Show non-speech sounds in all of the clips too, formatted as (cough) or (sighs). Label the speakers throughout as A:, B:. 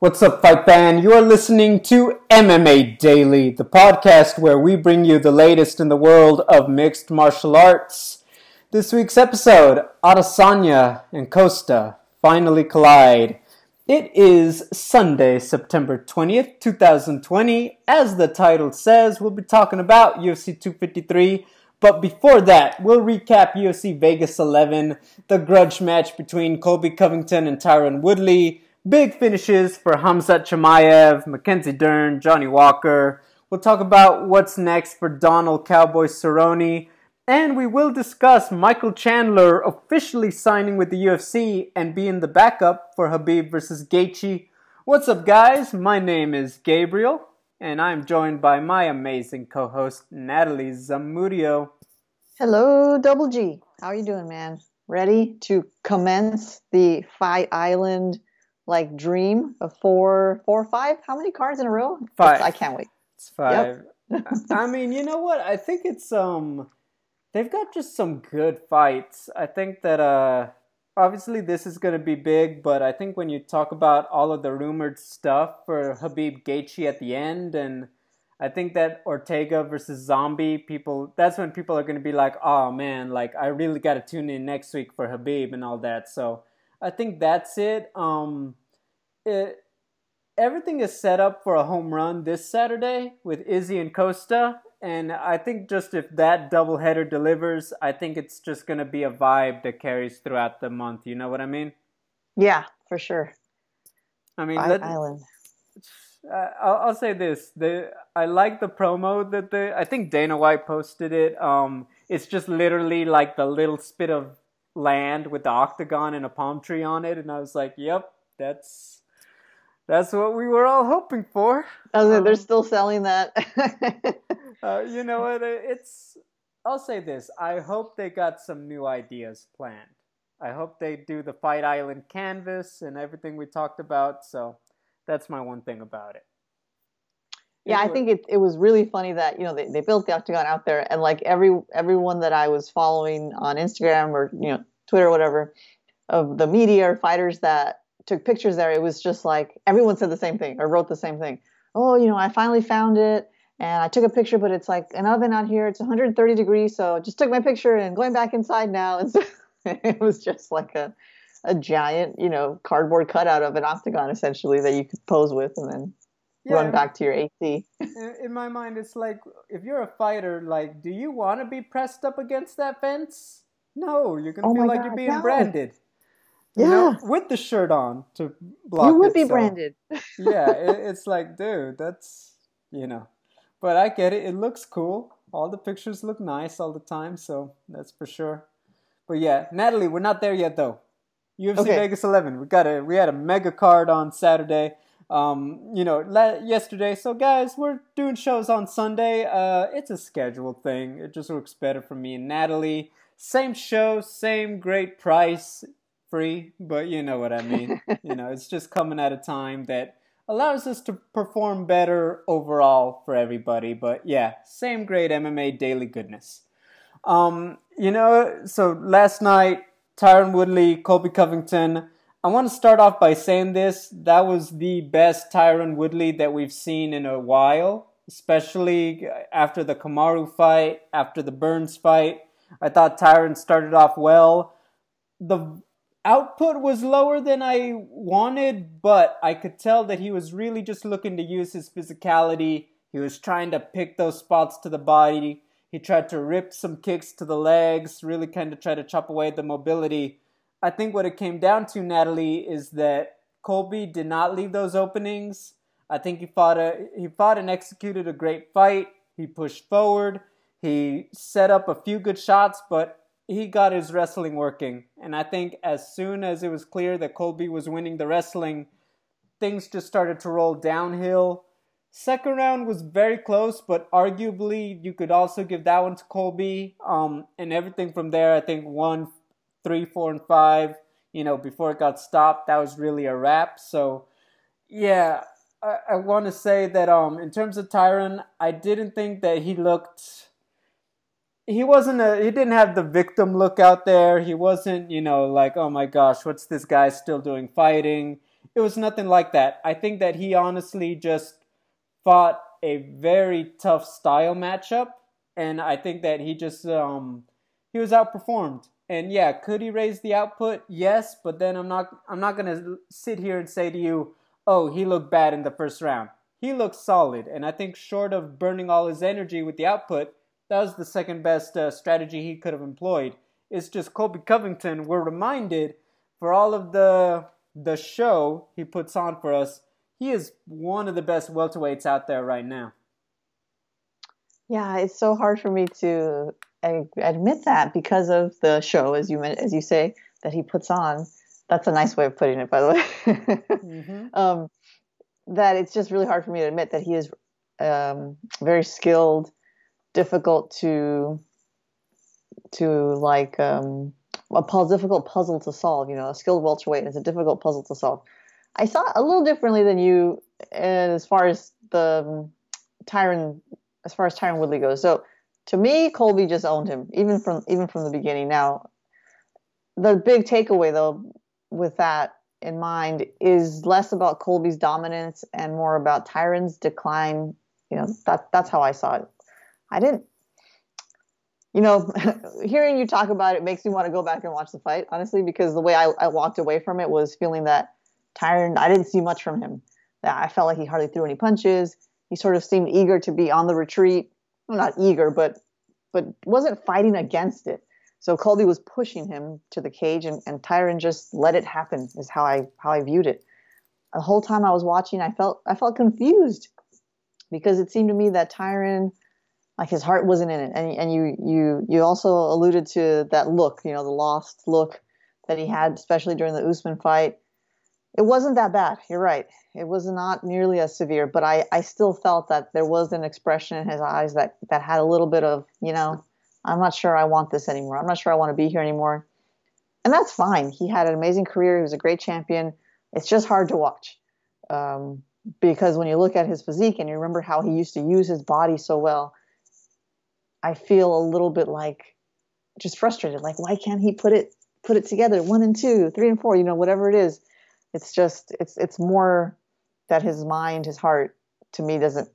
A: What's up, Fight Fan? You are listening to MMA Daily, the podcast where we bring you the latest in the world of mixed martial arts. This week's episode Adesanya and Costa finally collide. It is Sunday, September 20th, 2020. As the title says, we'll be talking about UFC 253. But before that, we'll recap UFC Vegas 11, the grudge match between Colby Covington and Tyron Woodley, big finishes for Hamzat Chimaev, Mackenzie Dern, Johnny Walker. We'll talk about what's next for Donald Cowboy Cerrone. And we will discuss Michael Chandler officially signing with the UFC and being the backup for Khabib versus Gaethje. What's up, guys? My name is Gabriel, and I'm joined by my amazing co-host Natalie Zamudio.
B: Hello, Double G. How are you doing, man? Ready to commence the Fight Island like dream of four, four or five? How many cards in a row?
A: Five.
B: I can't wait.
A: It's five. Yep. (laughs) I mean, you know what? I think it's um, they've got just some good fights. I think that uh, obviously this is gonna be big, but I think when you talk about all of the rumored stuff for Khabib Gaethje at the end, and I think that Ortega versus Zombie, people, that's when people are gonna be like, oh man, like I really gotta tune in next week for Khabib and all that. So I think that's it. Um, it everything is set up for a home run this Saturday with Izzy and Costa. And I think just if that doubleheader delivers, I think it's just going to be a vibe that carries throughout the month. You know what I mean?
B: Yeah, for sure.
A: I mean,
B: Fight Island.
A: Uh, I'll, I'll, say this: the I like the promo that the I think Dana White posted it. Um, it's just literally like the little spit of land with the octagon and a palm tree on it, and I was like, "Yep, that's that's what we were all hoping for."
B: Oh, um, they're still selling that. (laughs)
A: uh, you know what? It's. I'll say this: I hope they got some new ideas planned. I hope they do the Fight Island canvas and everything we talked about. So that's my one thing about it.
B: Yeah, I mm-hmm. think it, it was really funny that you know they, they built the octagon out there and like every everyone that I was following on Instagram or you know Twitter or whatever of the media or fighters that took pictures there, it was just like everyone said the same thing or wrote the same thing. Oh, you know, I finally found it and I took a picture, but it's like an oven out here. It's 130 degrees, so just took my picture and going back inside now. (laughs) And so it was just like a a giant, you know, cardboard cutout of an octagon essentially that you could pose with and then yeah, run back to your AC. (laughs)
A: in my mind, it's like if you're a fighter, like, do you want to be pressed up against that fence? No, you're gonna oh feel like God, you're being no. branded.
B: Yeah, you know,
A: with the shirt on to block.
B: You would
A: it,
B: be
A: so.
B: branded. (laughs)
A: yeah, it, it's like, dude, that's you know, but I get it. It looks cool. All the pictures look nice all the time, so that's for sure. But yeah, Natalie, we're not there yet though. UFC okay. Vegas 11. We got a we had a mega card on Saturday um, you know, la- yesterday. So, guys, we're doing shows on Sunday. Uh, it's a scheduled thing. It just works better for me and Natalie. Same show, same great price, free, but you know what I mean. (laughs) you know, it's just coming at a time that allows us to perform better overall for everybody. But yeah, same great MMA daily goodness. Um, you know, so last night, Tyron Woodley, Colby Covington I want to start off by saying this. That was the best Tyron Woodley that we've seen in a while, especially after the Kamaru fight, after the Burns fight. I thought Tyron started off well. The output was lower than I wanted, but I could tell that he was really just looking to use his physicality. He was trying to pick those spots to the body. He tried to rip some kicks to the legs, really kind of try to chop away the mobility I think what it came down to, Natalie, is that Colby did not leave those openings. I think he fought a he fought and executed a great fight. He pushed forward. He set up a few good shots, but he got his wrestling working. And I think as soon as it was clear that Colby was winning the wrestling, things just started to roll downhill. Second round was very close, but arguably you could also give that one to Colby. Um, and everything from there, I think one three, four, and five, you know, before it got stopped, that was really a wrap. So, yeah, I, I want to say that um, in terms of Tyron, I didn't think that he looked. He wasn't a. He didn't have the victim look out there. He wasn't, you know, like, oh my gosh, what's this guy still doing fighting? it was nothing like that. I think that he honestly just fought a very tough style matchup, and I think that he just um, he was outperformed. And yeah, could he raise the output? Yes, but then I'm not I'm not gonna sit here and say to you, oh, he looked bad in the first round. He looked solid, and I think short of burning all his energy with the output, that was the second best uh, strategy he could have employed. It's just Colby Covington. We're reminded for all of the the show he puts on for us. He is one of the best welterweights out there right now.
B: Yeah, it's so hard for me to admit that because of the show, as you as you say, that he puts on. That's a nice way of putting it, by the way. mm-hmm. (laughs) um, that it's just really hard for me to admit that he is um, very skilled, difficult to to like um, a puzzle, difficult puzzle to solve. You know, a skilled welterweight is a difficult puzzle to solve. I saw it a little differently than you, as far as the um, Tyron, as far as Tyron Woodley goes. So to me, Colby just owned him, even from even from the beginning. Now, the big takeaway though, with that in mind, is less about Colby's dominance and more about Tyron's decline. You know, that that's how I saw it. I didn't you know, (laughs) hearing you talk about it makes me want to go back and watch the fight, honestly, because the way I, I walked away from it was feeling that Tyron, I didn't see much from him. I felt like he hardly threw any punches. He sort of seemed eager to be on the retreat. Well, not eager, but but wasn't fighting against it. So Colby was pushing him to the cage, and, and Tyron just let it happen. Is how I how I viewed it. The whole time I was watching, I felt I felt confused because it seemed to me that Tyron like his heart wasn't in it and and you you you also alluded to that look you know the lost look that he had especially during the Usman fight it wasn't that bad you're right it was not nearly as severe but I I still felt that there was an expression in his eyes that that had a little bit of you know I'm not sure I want this anymore I'm not sure I want to be here anymore and that's fine he had an amazing career he was a great champion it's just hard to watch um, because when you look at his physique and you remember how he used to use his body so well I feel a little bit like just frustrated. Like, why can't he put it put it together? One and two, three and four, you know, whatever it is. It's just it's it's more that his mind, his heart, to me doesn't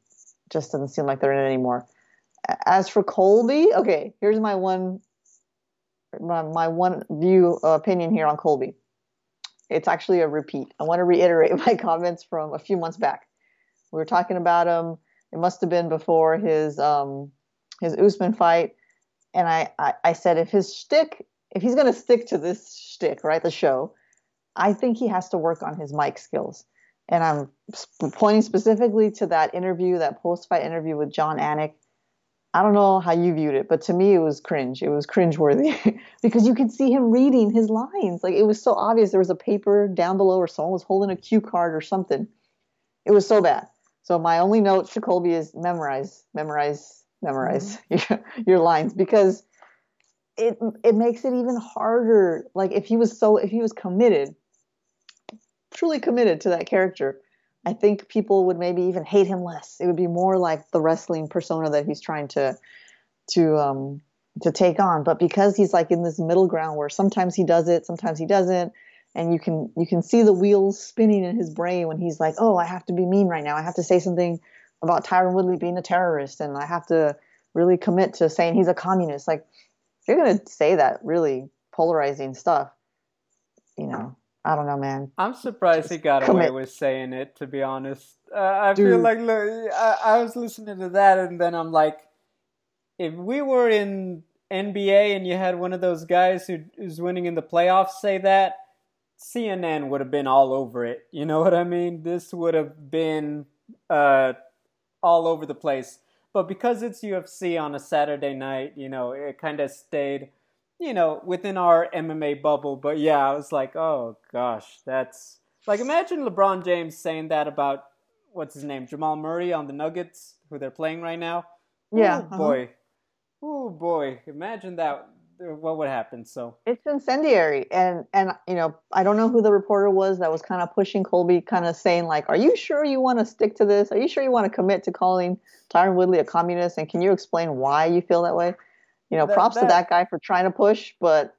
B: just doesn't seem like they're in it anymore. As for Colby, okay, here's my one my, my one view uh, opinion here on Colby. It's actually a repeat. I want to reiterate (laughs) my comments from a few months back. We were talking about him. It must have been before his um, his Usman fight, and I, I, I said if his shtick, if he's going to stick to this shtick, right, the show, I think he has to work on his mic skills. And I'm pointing specifically to that interview, that post-fight interview with Jon Anik. I don't know how you viewed it, but to me it was cringe. It was cringeworthy (laughs) because you could see him reading his lines. Like it was so obvious. There was a paper down below, or someone was holding a cue card or something. It was so bad. So my only note to Colby is memorize, memorize memorize mm-hmm. (laughs) your, your lines because it it makes it even harder. Like if he was so if he was committed, truly committed to that character, I think people would maybe even hate him less. It would be more like the wrestling persona that he's trying to to um to take on. But because he's like in this middle ground where sometimes he does it, sometimes he doesn't, and you can you can see the wheels spinning in his brain when he's like, "Oh, I have to be mean right now. I have to say something about Tyron Woodley being a terrorist, and I have to really commit to saying he's a communist. Like, you're gonna say that really polarizing stuff, you know. I don't know, man.
A: I'm surprised Just he got commit. away with saying it. To be honest, uh, I Dude. feel like look, I, I was listening to that, and then I'm like, if we were in NBA and you had one of those guys who, who's winning in the playoffs say that, CNN would have been all over it. You know what I mean? This would have been uh, all over the place. But because it's UFC on a Saturday night, you know, it kind of stayed, you know, within our MMA bubble. But yeah, I was like, oh gosh, that's like imagine LeBron James saying that about what's his name, Jamal Murray on the Nuggets, who they're playing right now.
B: Yeah,
A: uh-huh. boy, oh boy, imagine that what would happen. So
B: it's incendiary, and and you know I don't know who the reporter was that was kind of pushing Colby, kind of saying like, "Are you sure you want to stick to this? Are you sure you want to commit to calling Tyron Woodley a communist? And can you explain why you feel that way?" You know, that, props that, to that guy for trying to push, but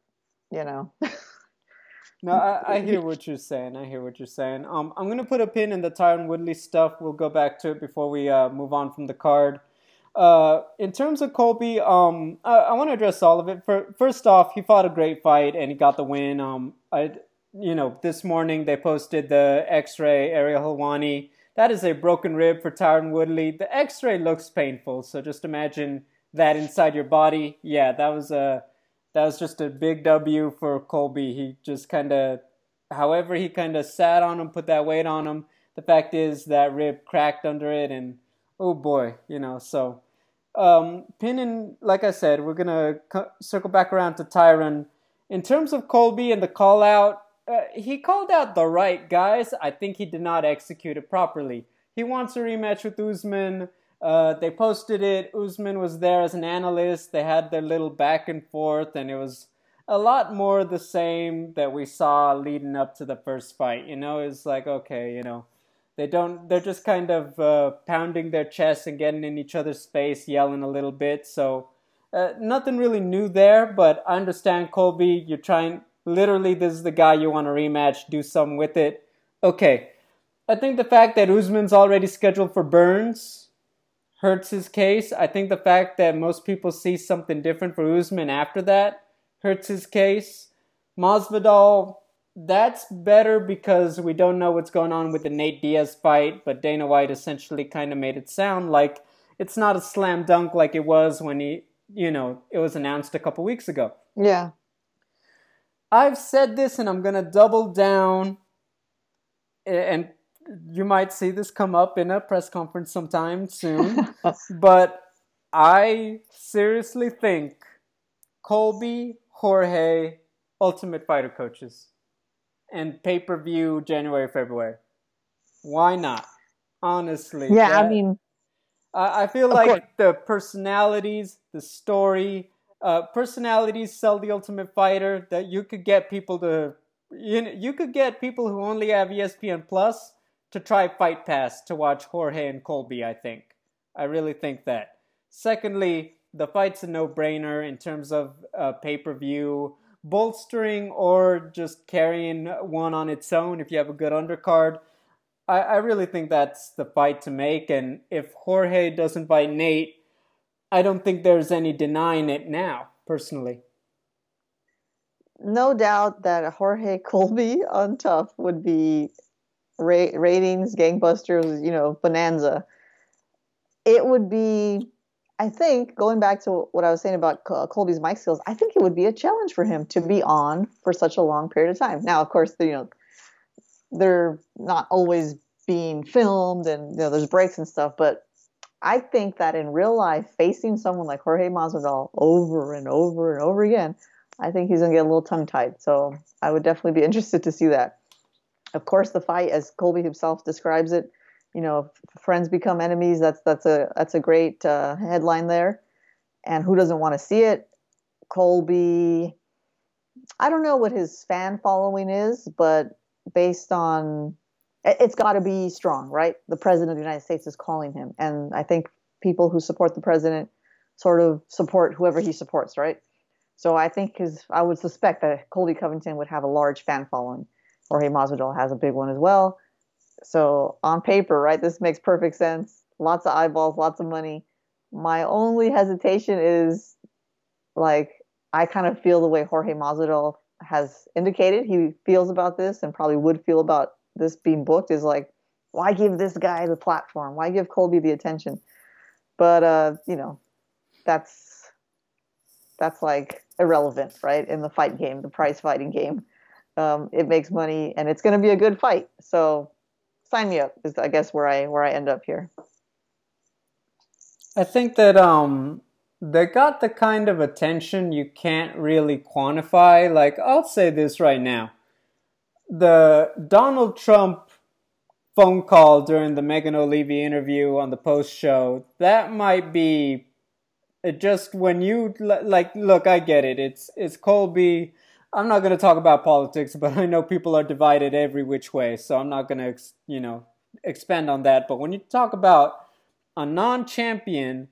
B: you know. (laughs)
A: no, I, I, hear what you're saying. I hear what you're saying. Um, I'm gonna put a pin in the Tyron Woodley stuff. We'll go back to it before we uh, move on from the card. Uh, in terms of Colby, um, I, I want to address all of it. For, first off, he fought a great fight and he got the win. Um, I, you know, this morning they posted the X-ray Ariel Helwani. That is a broken rib for Tyron Woodley. The X-ray looks painful, so just imagine that inside your body. Yeah, that was a that was just a big W for Colby. He just kind of, however, he kind of sat on him, put that weight on him. The fact is that rib cracked under it, and oh boy, you know. So, um, pinning, like I said, we're gonna circle back around to Tyron. In terms of Colby and the call out, uh, he called out the right guys. I think he did not execute it properly. He wants a rematch with Usman. Uh, they posted it. Usman was there as an analyst. They had their little back and forth, and it was a lot more the same that we saw leading up to the first fight. You know, it's like okay, you know, they don't. They're just kind of uh, pounding their chests and getting in each other's space, yelling a little bit. So uh, nothing really new there. But I understand Colby. You're trying. Literally, this is the guy you want to rematch. Do something with it. Okay. I think the fact that Usman's already scheduled for Burns hurts his case. I think the fact that most people see something different for Usman after that hurts his case. Masvidal, that's better because we don't know what's going on with the Nate Diaz fight, but Dana White essentially kind of made it sound like it's not a slam dunk like it was when he, you know, it was announced a couple weeks ago.
B: Yeah.
A: I've said this and I'm going to double down and you might see this come up in a press conference sometime soon. (laughs) but I seriously think Colby, Jorge, Ultimate Fighter coaches, and pay per view January, February. Why not? Honestly.
B: Yeah, that, I mean,
A: I, I feel like course. the personalities, the story, uh, personalities sell the Ultimate Fighter. That you could get people to, you know, you could get people who only have ESPN Plus to try Fight Pass to watch Jorge and Colby, I think. I really think that. Secondly, the fight's a no brainer in terms of uh, pay per view, bolstering or just carrying one on its own if you have a good undercard. I, I really think that's the fight to make. And if Jorge doesn't fight Nate, I don't think there's any denying it now, personally.
B: No doubt that Jorge Colby on top would be ra- ratings, gangbusters, you know, bonanza. It would be, I think, going back to what I was saying about Colby's mic skills, I think it would be a challenge for him to be on for such a long period of time. Now, of course, you know, they're not always being filmed and you know, there's breaks and stuff, but I think that in real life, facing someone like Jorge Masvidal over and over and over again, I think he's gonna get a little tongue tied. So I would definitely be (laughs) interested to see that of course, the fight, as Colby himself describes it, you know, friends become enemies. That's that's a that's a great uh, headline there. And who doesn't want to see it? Colby. I don't know what his fan following is, but based on it's got to be strong, right? The president of the United States is calling him, and I think people who support the president sort of support whoever he supports, right? So I think his I would suspect that Colby Covington would have a large fan following. Jorge Masvidal has a big one as well. So on paper, right, this makes perfect sense. Lots of eyeballs, lots of money. My only hesitation is like I kind of feel the way Jorge Masvidal has indicated he feels about this and probably would feel about this being booked is like, why give this guy the platform? Why give Colby the attention? But uh, you know, that's that's like irrelevant, right? In the fight game, the prize fighting game um, it makes money and it's going to be a good fight. So sign me up is I guess where I where I end up here.
A: I think that um they got the kind of attention you can't really quantify. Like I'll say this right now. The Donald Trump phone call during the Megan Olivi interview on the post show, that might be it just when you like look, I get it. It's it's Colby I'm not going to talk about politics, but I know people are divided every which way, so I'm not going to, you know, expand on that. But when you talk about a non-champion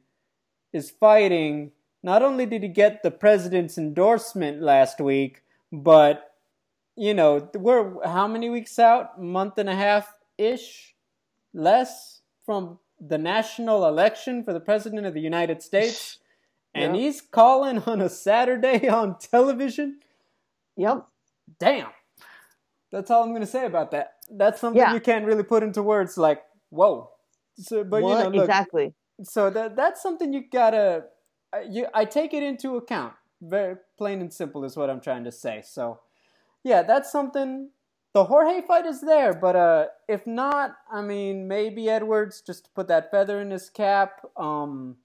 A: is fighting, not only did he get the president's endorsement last week, but you know, we're how many weeks out? Month and a half ish, less from the national election for the president of the United States, and
B: Yep.
A: he's calling on a Saturday (laughs) on television.
B: Yep.
A: Damn. That's all I'm gonna say about that. That's something
B: Yeah.
A: you can't really put into words. Like, whoa. So, but
B: what
A: you know, look,
B: exactly?
A: so that that's something you gotta. uh, You, I take it into account. Very plain and simple is what I'm trying to say. So, yeah, that's something. The Jorge fight is there, but uh, if not, I mean, maybe Edwards just to put that feather in his cap. Um,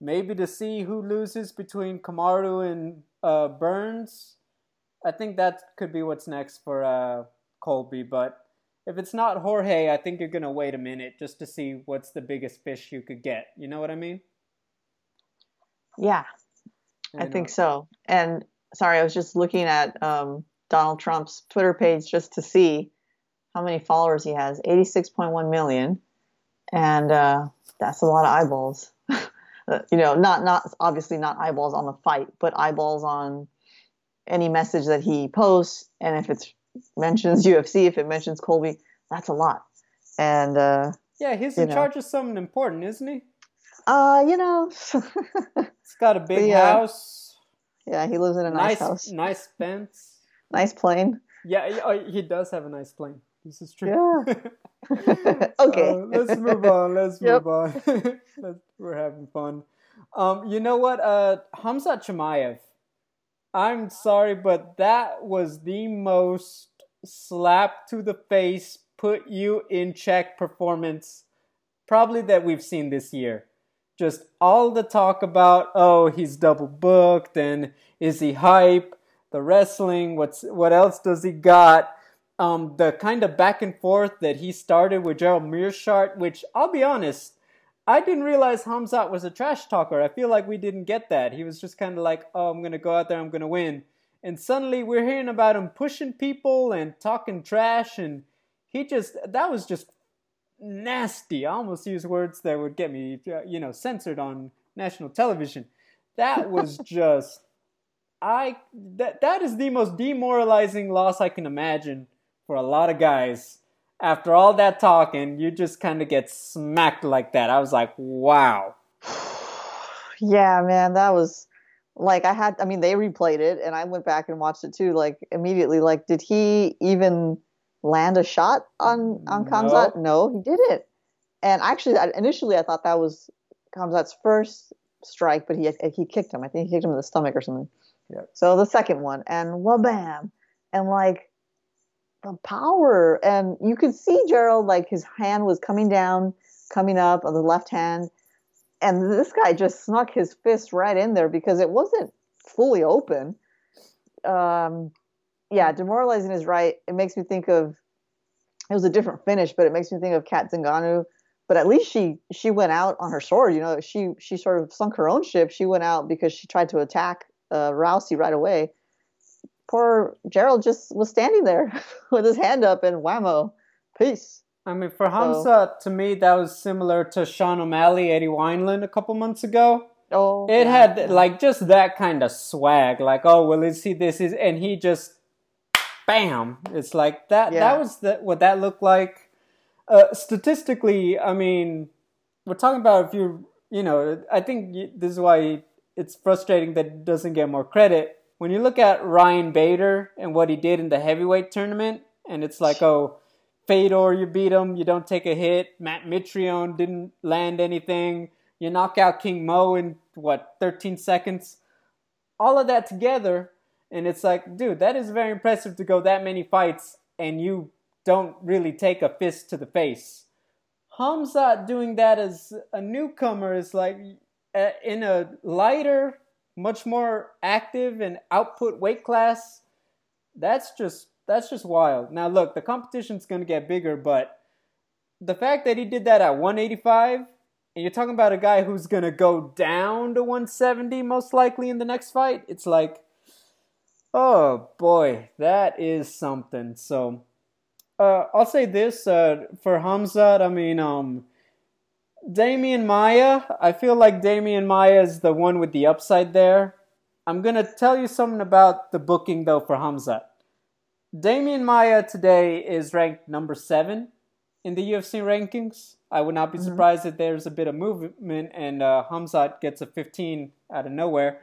A: maybe to see who loses between Kamaru and uh, Burns. I think that could be what's next for uh, Colby. But if it's not Jorge, I think you're gonna wait a minute just to see what's the biggest fish you could get. You know what I mean?
B: Yeah, I
A: And,
B: think so. And sorry, I was just looking at um, Donald Trump's Twitter page just to see how many followers he has 86.1 million. And uh, that's a lot of eyeballs. (laughs) You know, not not obviously not eyeballs on the fight, but eyeballs on any message that he posts. And if it mentions (laughs) UFC, if it mentions Colby, that's a lot. And uh,
A: Yeah, he's in
B: know.
A: charge of something important, isn't he?
B: uh, you know, (laughs)
A: He's got a big
B: Yeah.
A: house,
B: yeah, he lives in a nice,
A: nice,
B: house,
A: nice fence.
B: nice plane.
A: Yeah, he- oh, does have a nice plane. This is true.
B: Yeah. (laughs) okay.
A: Uh, let's move on. Let's
B: Yep.
A: move on. We're having fun. Um, you know what? Uh, Hamza Chimaev. I'm sorry, but that was the most slap to the face, put you in check performance probably that we've seen this year. Just all the talk about oh he's double booked and is he hype? The wrestling, what's what else does he got? Um, the kind of back and forth that he started with Gerald Meerschaert, which I'll be honest, I didn't realize Hamzat was a trash talker. I feel like we didn't get that. He was just kind of like, oh, I'm gonna go out there, I'm gonna win. And suddenly we're hearing about him pushing people and talking trash, and he just that was just nasty. I almost use words that would get me, you know, censored on national television. That (laughs) was just, I that that is the most demoralizing loss I can imagine for a lot of guys. After all that talking, you just kind of get smacked like that. I was like, wow. (sighs)
B: Yeah, man, that was like I had I mean they replayed it and I went back and watched it too like immediately like did he even land a shot on on Khamzat? No, he didn't. And actually initially I thought that was Khamzat's first strike, but he he kicked him. I think he kicked him in the stomach or something.
A: Yep.
B: So the second one and wabam and like the power and you could see Gerald like his hand was coming down, coming up on the left hand and this guy just snuck his fist right in there because it wasn't fully open. Um, yeah, demoralizing is right. It makes me think of it was a different finish, but it makes me think of Cat Zingano. But at least she she went out on her sword. You know, she she sort of sunk her own ship. She went out because she tried to attack uh, Rousey right away. Poor Gerald just was standing there (laughs) with his hand up and whammo, peace.
A: I mean, for
B: So-
A: Hamza, to me, that was similar to Sean O'Malley, Eddie Wineland a couple months ago.
B: Oh,
A: It
B: yeah,
A: had like just that kind of swag, like oh well, is see this is, and he just bam. It's like that.
B: Yeah.
A: That was the, what that looked like. Uh, statistically, I mean, we're talking about if you you know, I think this is why it's frustrating that it doesn't get more credit. When you look at Ryan Bader and what he did in the heavyweight tournament, and it's like oh. Fedor, you beat him. You don't take a hit. Matt Mitrione didn't land anything. You knock out King Mo in what 13 seconds. All of that together, and it's like, dude, that is very impressive to go that many fights and you don't really take a fist to the face. Hamzat doing that as a newcomer is like uh, in a lighter, much more active and output weight class. That's just that's just wild. Now look, the competition's going to get bigger, but the fact that he did that at 185 and you're talking about a guy who's going to go down to 170 most likely in the next fight, it's like oh boy, that is something. So uh, I'll say this uh, for Hamzat, I mean um Demian Maia, I feel like Demian Maia is the one with the upside there. I'm going to tell you something about the booking though for Hamzat Demian Maia today is ranked number seven in the UFC rankings. I would not be mm-hmm. surprised if there's a bit of movement and uh, Khamzat gets a 15 out of nowhere.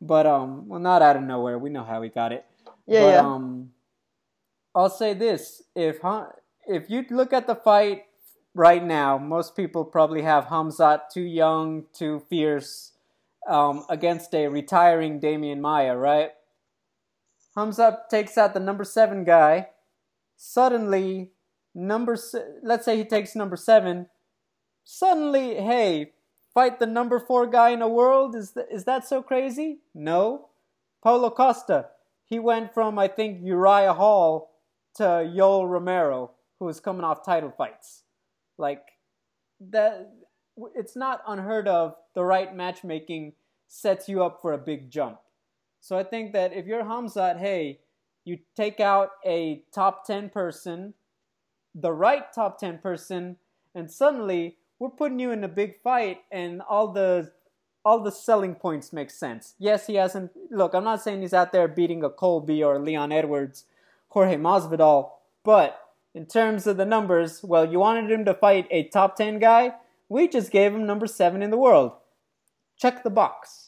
A: But um, well, not out of nowhere. We know how he got it.
B: Yeah,
A: but,
B: yeah.
A: Um, I'll say this: if if you look at the fight right now, most people probably have Khamzat too young, too fierce, um, against a retiring Demian Maia, right? Khamzat takes out the number seven guy. Suddenly, number se- let's say he takes number seven. Suddenly, hey, fight the number four guy in the world? Is th- is that so crazy? No. Paulo Costa, he went from I think Uriah Hall to Yoel Romero, who is coming off title fights. Like that, it's not unheard of. The right matchmaking sets you up for a big jump. So I think that if you're Khamzat, hey, you take out a top 10 person, the right top 10 person, and suddenly we're putting you in a big fight and all the all the selling points make sense. Yes, he hasn't look, I'm not saying he's out there beating a Colby or Leon Edwards, Jorge Masvidal, but in terms of the numbers, well, you wanted him to fight a top 10 guy, we just gave him number 7 in the world. Check the box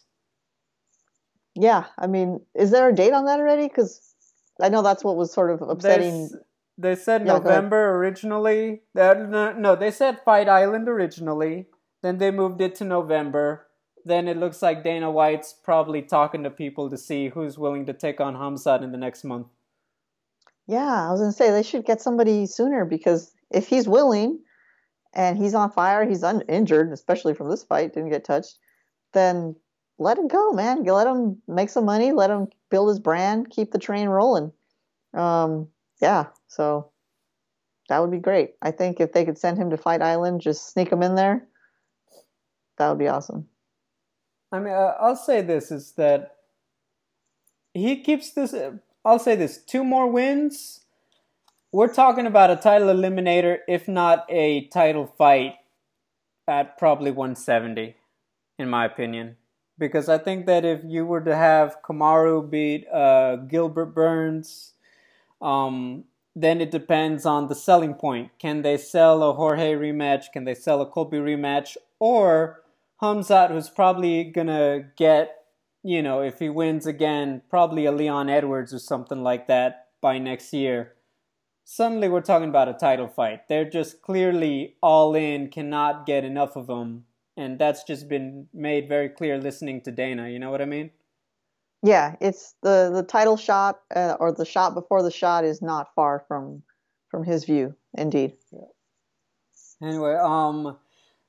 B: yeah, I mean, is there a date on that already? Because I know that's what was sort of upsetting.
A: they said yeah, November originally. no, they said Fight Island originally. Then they moved it to November. Then it looks like Dana White's probably talking to people to see who's willing to take on Khamzat in the next month.
B: Yeah, I was gonna say they should get somebody sooner because if he's willing and he's on fire, he's uninjured, especially from this fight, didn't get touched, then let him go, man. Let him make some money. Let him build his brand. Keep the train rolling. Um, yeah. So that would be great. I think if they could send him to Fight Island, just sneak him in there, that would be awesome.
A: I mean, uh, I'll say this is that he keeps this. I'll say this: two more wins. We're talking about a title eliminator, if not a title fight, at probably 170, in my opinion because I think that if you were to have Kamaru beat uh, Gilbert Burns, um, then it depends on the selling point. Can they sell a Jorge rematch? Can they sell a Colby rematch? Or Khamzat, who's probably gonna get, you know, if he wins again, probably a Leon Edwards or something like that by next year. Suddenly, we're talking about a title fight. They're just clearly all in, cannot get enough of them and that's just been made very clear listening to Dana. You know what I mean?
B: Yeah, it's the the title shot uh, or the shot before the shot is not far from from his view. Indeed.
A: Yeah. Anyway, um,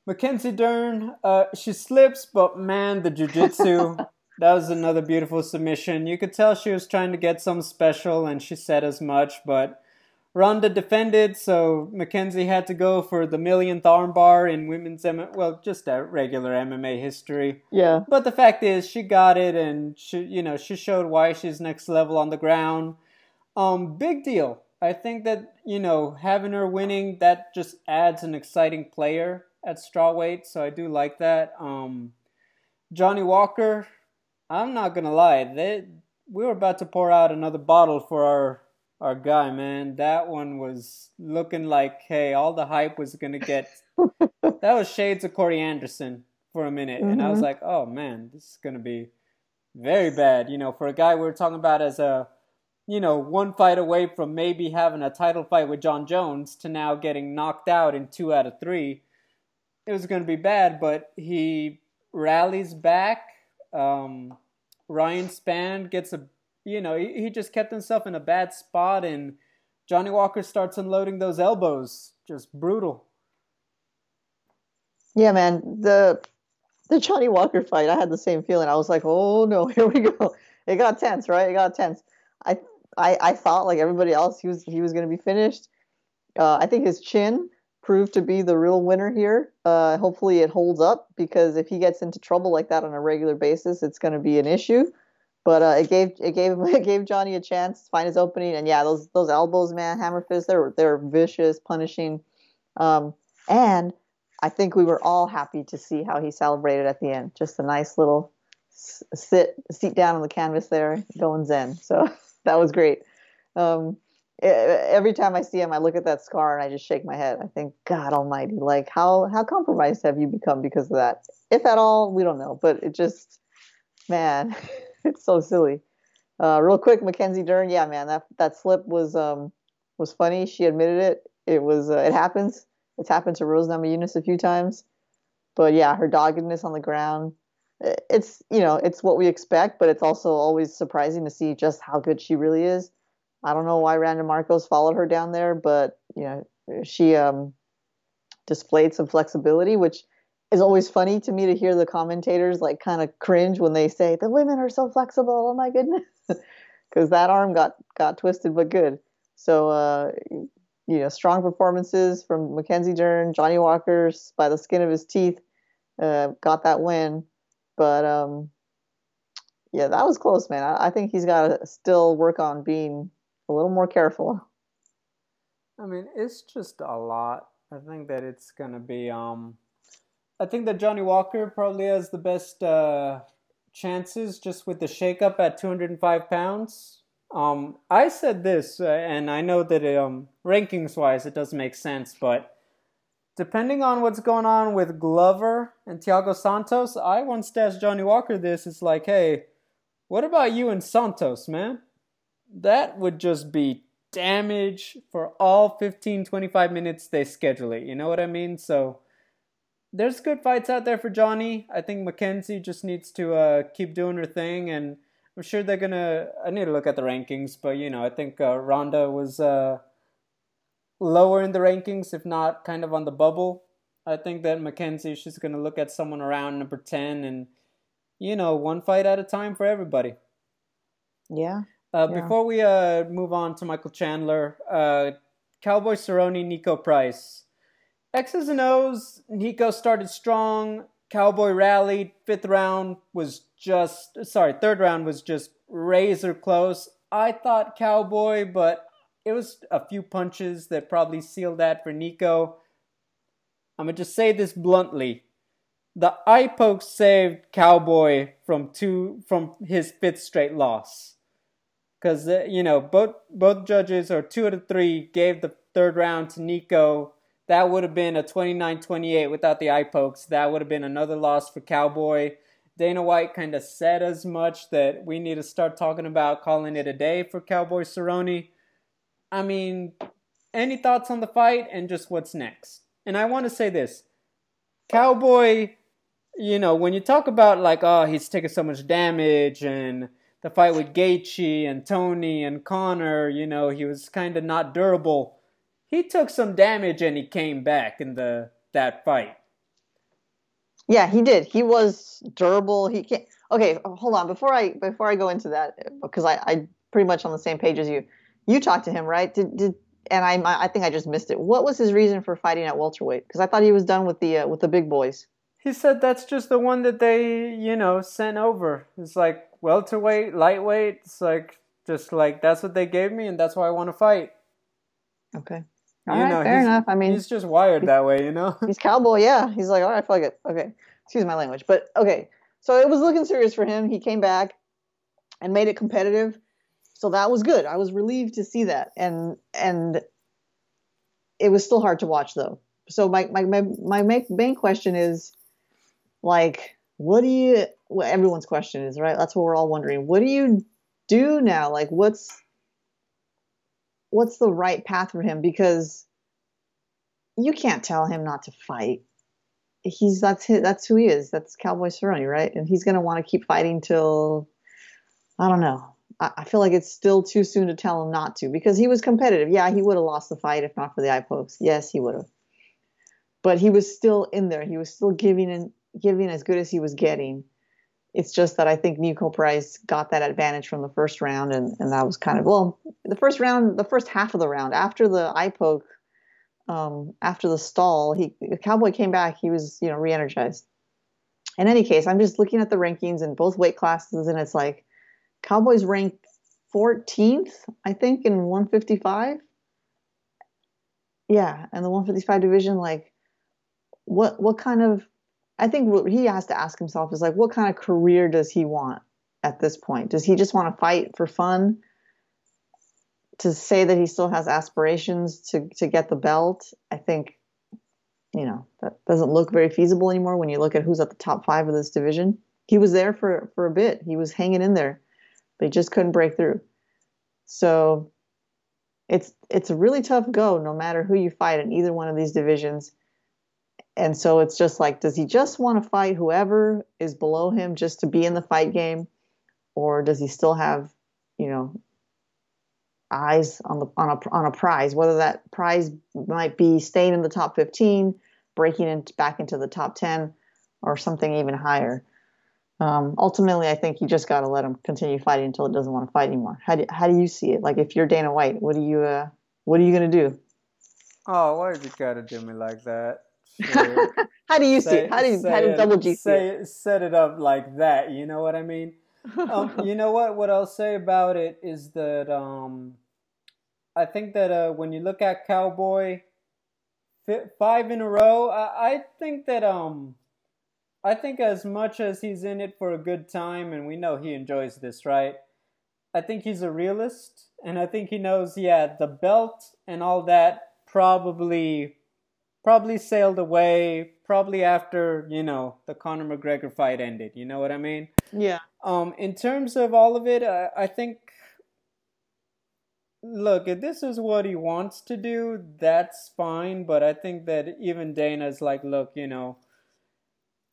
A: Mackenzie Dern, uh, she slips, but man, the jujitsu. (laughs) that was another beautiful submission. You could tell she was trying to get some special, and she said as much, but Randa defended, so Mackenzie had to go for the millionth armbar in women's M- well, just a regular MMA history.
B: Yeah.
A: But the fact is, she got it, and she, you know, she showed why she's next level on the ground. Um, big deal. I think that you know having her winning that just adds an exciting player at strawweight, so I do like that. Um, Johnny Walker, I'm not gonna lie, they we were about to pour out another bottle for our our guy, man. That one was looking like, hey, all the hype was gonna get. (laughs) that was shades of Corey Anderson for a minute, mm-hmm. and I was mm-hmm. like, oh man, this is gonna be very bad. You know, for a guy we were talking about as a, you know, one fight away from maybe having a title fight with Jon Jones to now getting knocked out in two out of three. It was gonna be bad, but he rallies back. Um, Ryan Spann gets a you know, he, he just kept himself in a bad spot, and Johnny Walker starts unloading those elbows. Just brutal.
B: Yeah, man. The the Johnny Walker fight, I had the same feeling. I was like, oh no, (laughs) here we go. It got tense, right? It got tense. I I, I thought like everybody else, he was he was to be finished. Uh, I think his chin proved to be the real winner here. Uh, hopefully, it holds up because if he gets into trouble like that on a regular basis, it's going to be an issue. But uh, it gave it gave (laughs) it gave Johnny a chance to find his opening, and yeah, those those elbows, man, hammer fists, they're they're vicious, punishing, um, and I think we were all happy to see how he celebrated at the end. Just a nice little sit seat down on the canvas there, going zen. So (laughs) that was great. Um, every time I see him, I look at that scar and I just shake my head. I think, God Almighty, like how how compromised have you become because of that? If at all, we don't know, but it just, man, (laughs) it's so silly. Uh, real quick, Mackenzie Dern, yeah, man, that that slip was um was funny. She admitted it. It was uh, it happens. It's happened to Rose Namajunas a few times, but yeah, her doggedness on the ground. It's you know it's what we expect, but it's also always surprising to see just how good she really is I don't know why Randa Markos followed her down there, but you know she um, displayed some flexibility, which is always funny to me to hear the commentators like kind of cringe when they say the women are so flexible. Oh my goodness, (laughs) because that arm got got twisted, but good. So uh, you know, strong performances from Mackenzie Dern, Johnny Walker's by the skin of his teeth, uh, got that win. But um, yeah, that was close, man. I, I think he's got to still work on being a little more careful.
A: I mean, it's just a lot. I think that it's gonna be. Um, I think that Johnny Walker probably has the best uh, chances just with the shakeup at 205 pounds. Um, I said this, uh, and I know that um, rankings wise it doesn't make sense, but depending on what's going on with Glover and Thiago Santos, I once asked Johnny Walker this. It's like, hey, what about you and Santos, man? That would just be damage for all 15 25 minutes they schedule it you know what i mean? So there's good fights out there for johnny. I think mackenzie just needs to uh, keep doing her thing and i'm sure they're gonna i need to look at the rankings but you know i think uh, randa was uh, lower in the rankings if not kind of on the bubble. I think that mackenzie she's gonna look at someone around number 10 and you know one fight at a time for everybody.
B: Yeah
A: uh, yeah. Before we uh, move on to Michael Chandler, uh, Cowboy Cerrone, Niko Price. X's and O's, Niko started strong. Cowboy rallied. Fifth round was just, sorry, third round was just razor close. I thought Cowboy, but it was a few punches that probably sealed that for Niko. I'm going to just say this bluntly. The eye poke saved Cowboy from two from his fifth straight loss because uh, you know both both judges or two out of three gave the third round to Niko. That would have been a 29-28 without the eye pokes. That would have been another loss for Cowboy. Dana White kind of said as much that we need to start talking about calling it a day for Cowboy Cerrone. I mean, any thoughts on the fight and just what's next? And I want to say this Cowboy, you know, when you talk about like, oh, he's taking so much damage and the fight with Gaethje and Tony and Conor, you know, he was kind of not durable. He took some damage and he came back in the that fight.
B: Yeah, he did. He was durable. He can Okay, hold on. Before I before I go into that, because I I pretty much on the same page as you. You talked to him, right? Did did and I I think I just missed it. What was his reason for fighting at welterweight? Because I thought he was done with the uh, with the big boys.
A: He said that's just the one that they you know sent over. It's like welterweight, lightweight. It's like just like that's what they gave me, and that's why I want to fight.
B: Okay. All you right, know, fair enough. I mean,
A: he's just wired that way, you know.
B: He's cowboy, yeah. He's like, all right, fuck it. Okay, excuse my language, but okay. So it was looking serious for him. He came back and made it competitive, so that was good. I was relieved to see that, and and it was still hard to watch though. So my my my, my main question is, like, what do you well, everyone's question is right? That's what we're all wondering. What do you do now? Like what's what's the right path for him? Because you can't tell him not to fight. He's that's his, that's who he is. That's cowboy cerrone right? And he's going to want to keep fighting till i don't know. I, I feel like it's still too soon to tell him not to because he was competitive. Yeah he would have lost the fight if not for the eye pokes. Yes he would have but he was still in there. He was still giving and giving as good as he was getting it's just that I think Niko Price got that advantage from the first round, and, and that was kind of well, the first round, the first half of the round after the eye poke, um, after the stall, he the Cowboy came back. He was you know re-energized. In any case, I'm just looking at the rankings in both weight classes, and it's like Cowboys ranked 14th, I think, in 155. Yeah, and the 155 division, like, what what kind of I think what he has to ask himself is like, what kind of career does he want at this point? Does he just want to fight for fun? to say that he still has aspirations to to get the belt, I think, you know, that doesn't look very feasible anymore when you look at who's at the top five of this division. He was there for for a bit. He was hanging in there, but he just couldn't break through. So it's it's a really tough go no matter who you fight in either one of these divisions. And so it's just like, does he just want to fight whoever is below him just to be in the fight game? Or does he still have, you know, eyes on the on a on a prize, whether that prize might be staying in the top 15, breaking into, back into the top 10, or something even higher. Um, ultimately, I think you just got to let him continue fighting until it doesn't want to fight anymore. How do how do you see it? Like if you're Dana White, what do you uh, what are you gonna do?
A: Oh, why did you gotta do me like that? (laughs)
B: how do you say, see it? How do you, how do double G
A: say it? Set it up like that. You know what I mean? um, (laughs) you know what? What I'll say about it is that um, I think that uh, when you look at Cowboy, five in a row, I, I think that um, I think as much as he's in it for a good time, and we know he enjoys this, right? I think he's a realist, and I think he knows, yeah, the belt and all that probably probably sailed away probably after you know the Conor McGregor fight ended. You know what I mean?
B: Yeah.
A: Um, in terms of all of it, I, I think. Look, if this is what he wants to do, that's fine. But I think that even Dana's like, look, you know,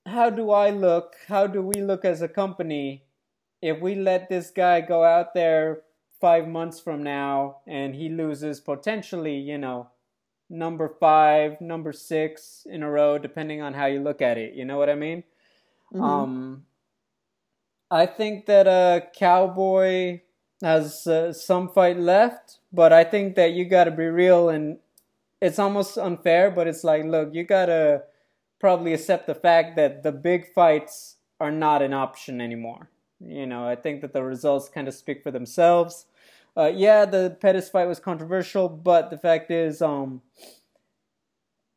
A: how do I look? How do we look as a company if we let this guy go out there five months from now and he loses potentially, you know, number five, number six in a row, depending on how you look at it. You know what I mean? Mm-hmm. Um, I think that a cowboy has uh, some fight left, but I think that you got to be real, and it's almost unfair. But it's like, look, you gotta probably accept the fact that the big fights are not an option anymore. You know, I think that the results kind of speak for themselves. Uh, yeah, the Pettis fight was controversial, but the fact is, um,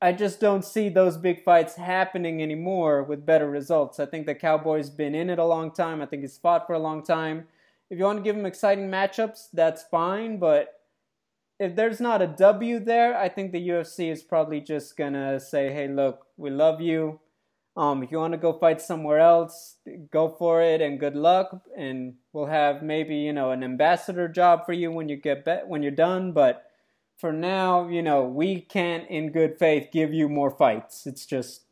A: I just don't see those big fights happening anymore with better results. I think the Cowboy's been in it a long time. I think he's fought for a long time. If you want to give him exciting matchups, that's fine, but if there's not a W there, I think the UFC is probably just gonna say, "Hey, look, we love you. Um, if you want to go fight somewhere else, go for it and good luck. And we'll have maybe you know an ambassador job for you when you get be- when you're done. But for now, you know we can't, in good faith, give you more fights. It's just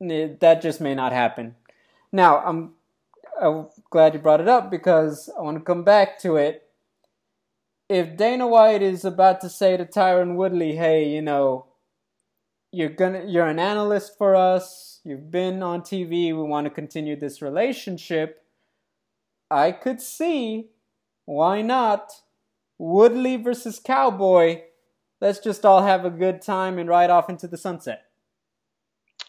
A: it, that just may not happen. Now I'm, I'm glad you brought it up because I want to come back to it. If Dana White is about to say to Tyron Woodley, "Hey, you know, you're gonna you're an analyst for us." You've been on TV. We want to continue this relationship. I could see why not Woodley versus Cowboy. Let's just all have a good time and ride off into the sunset.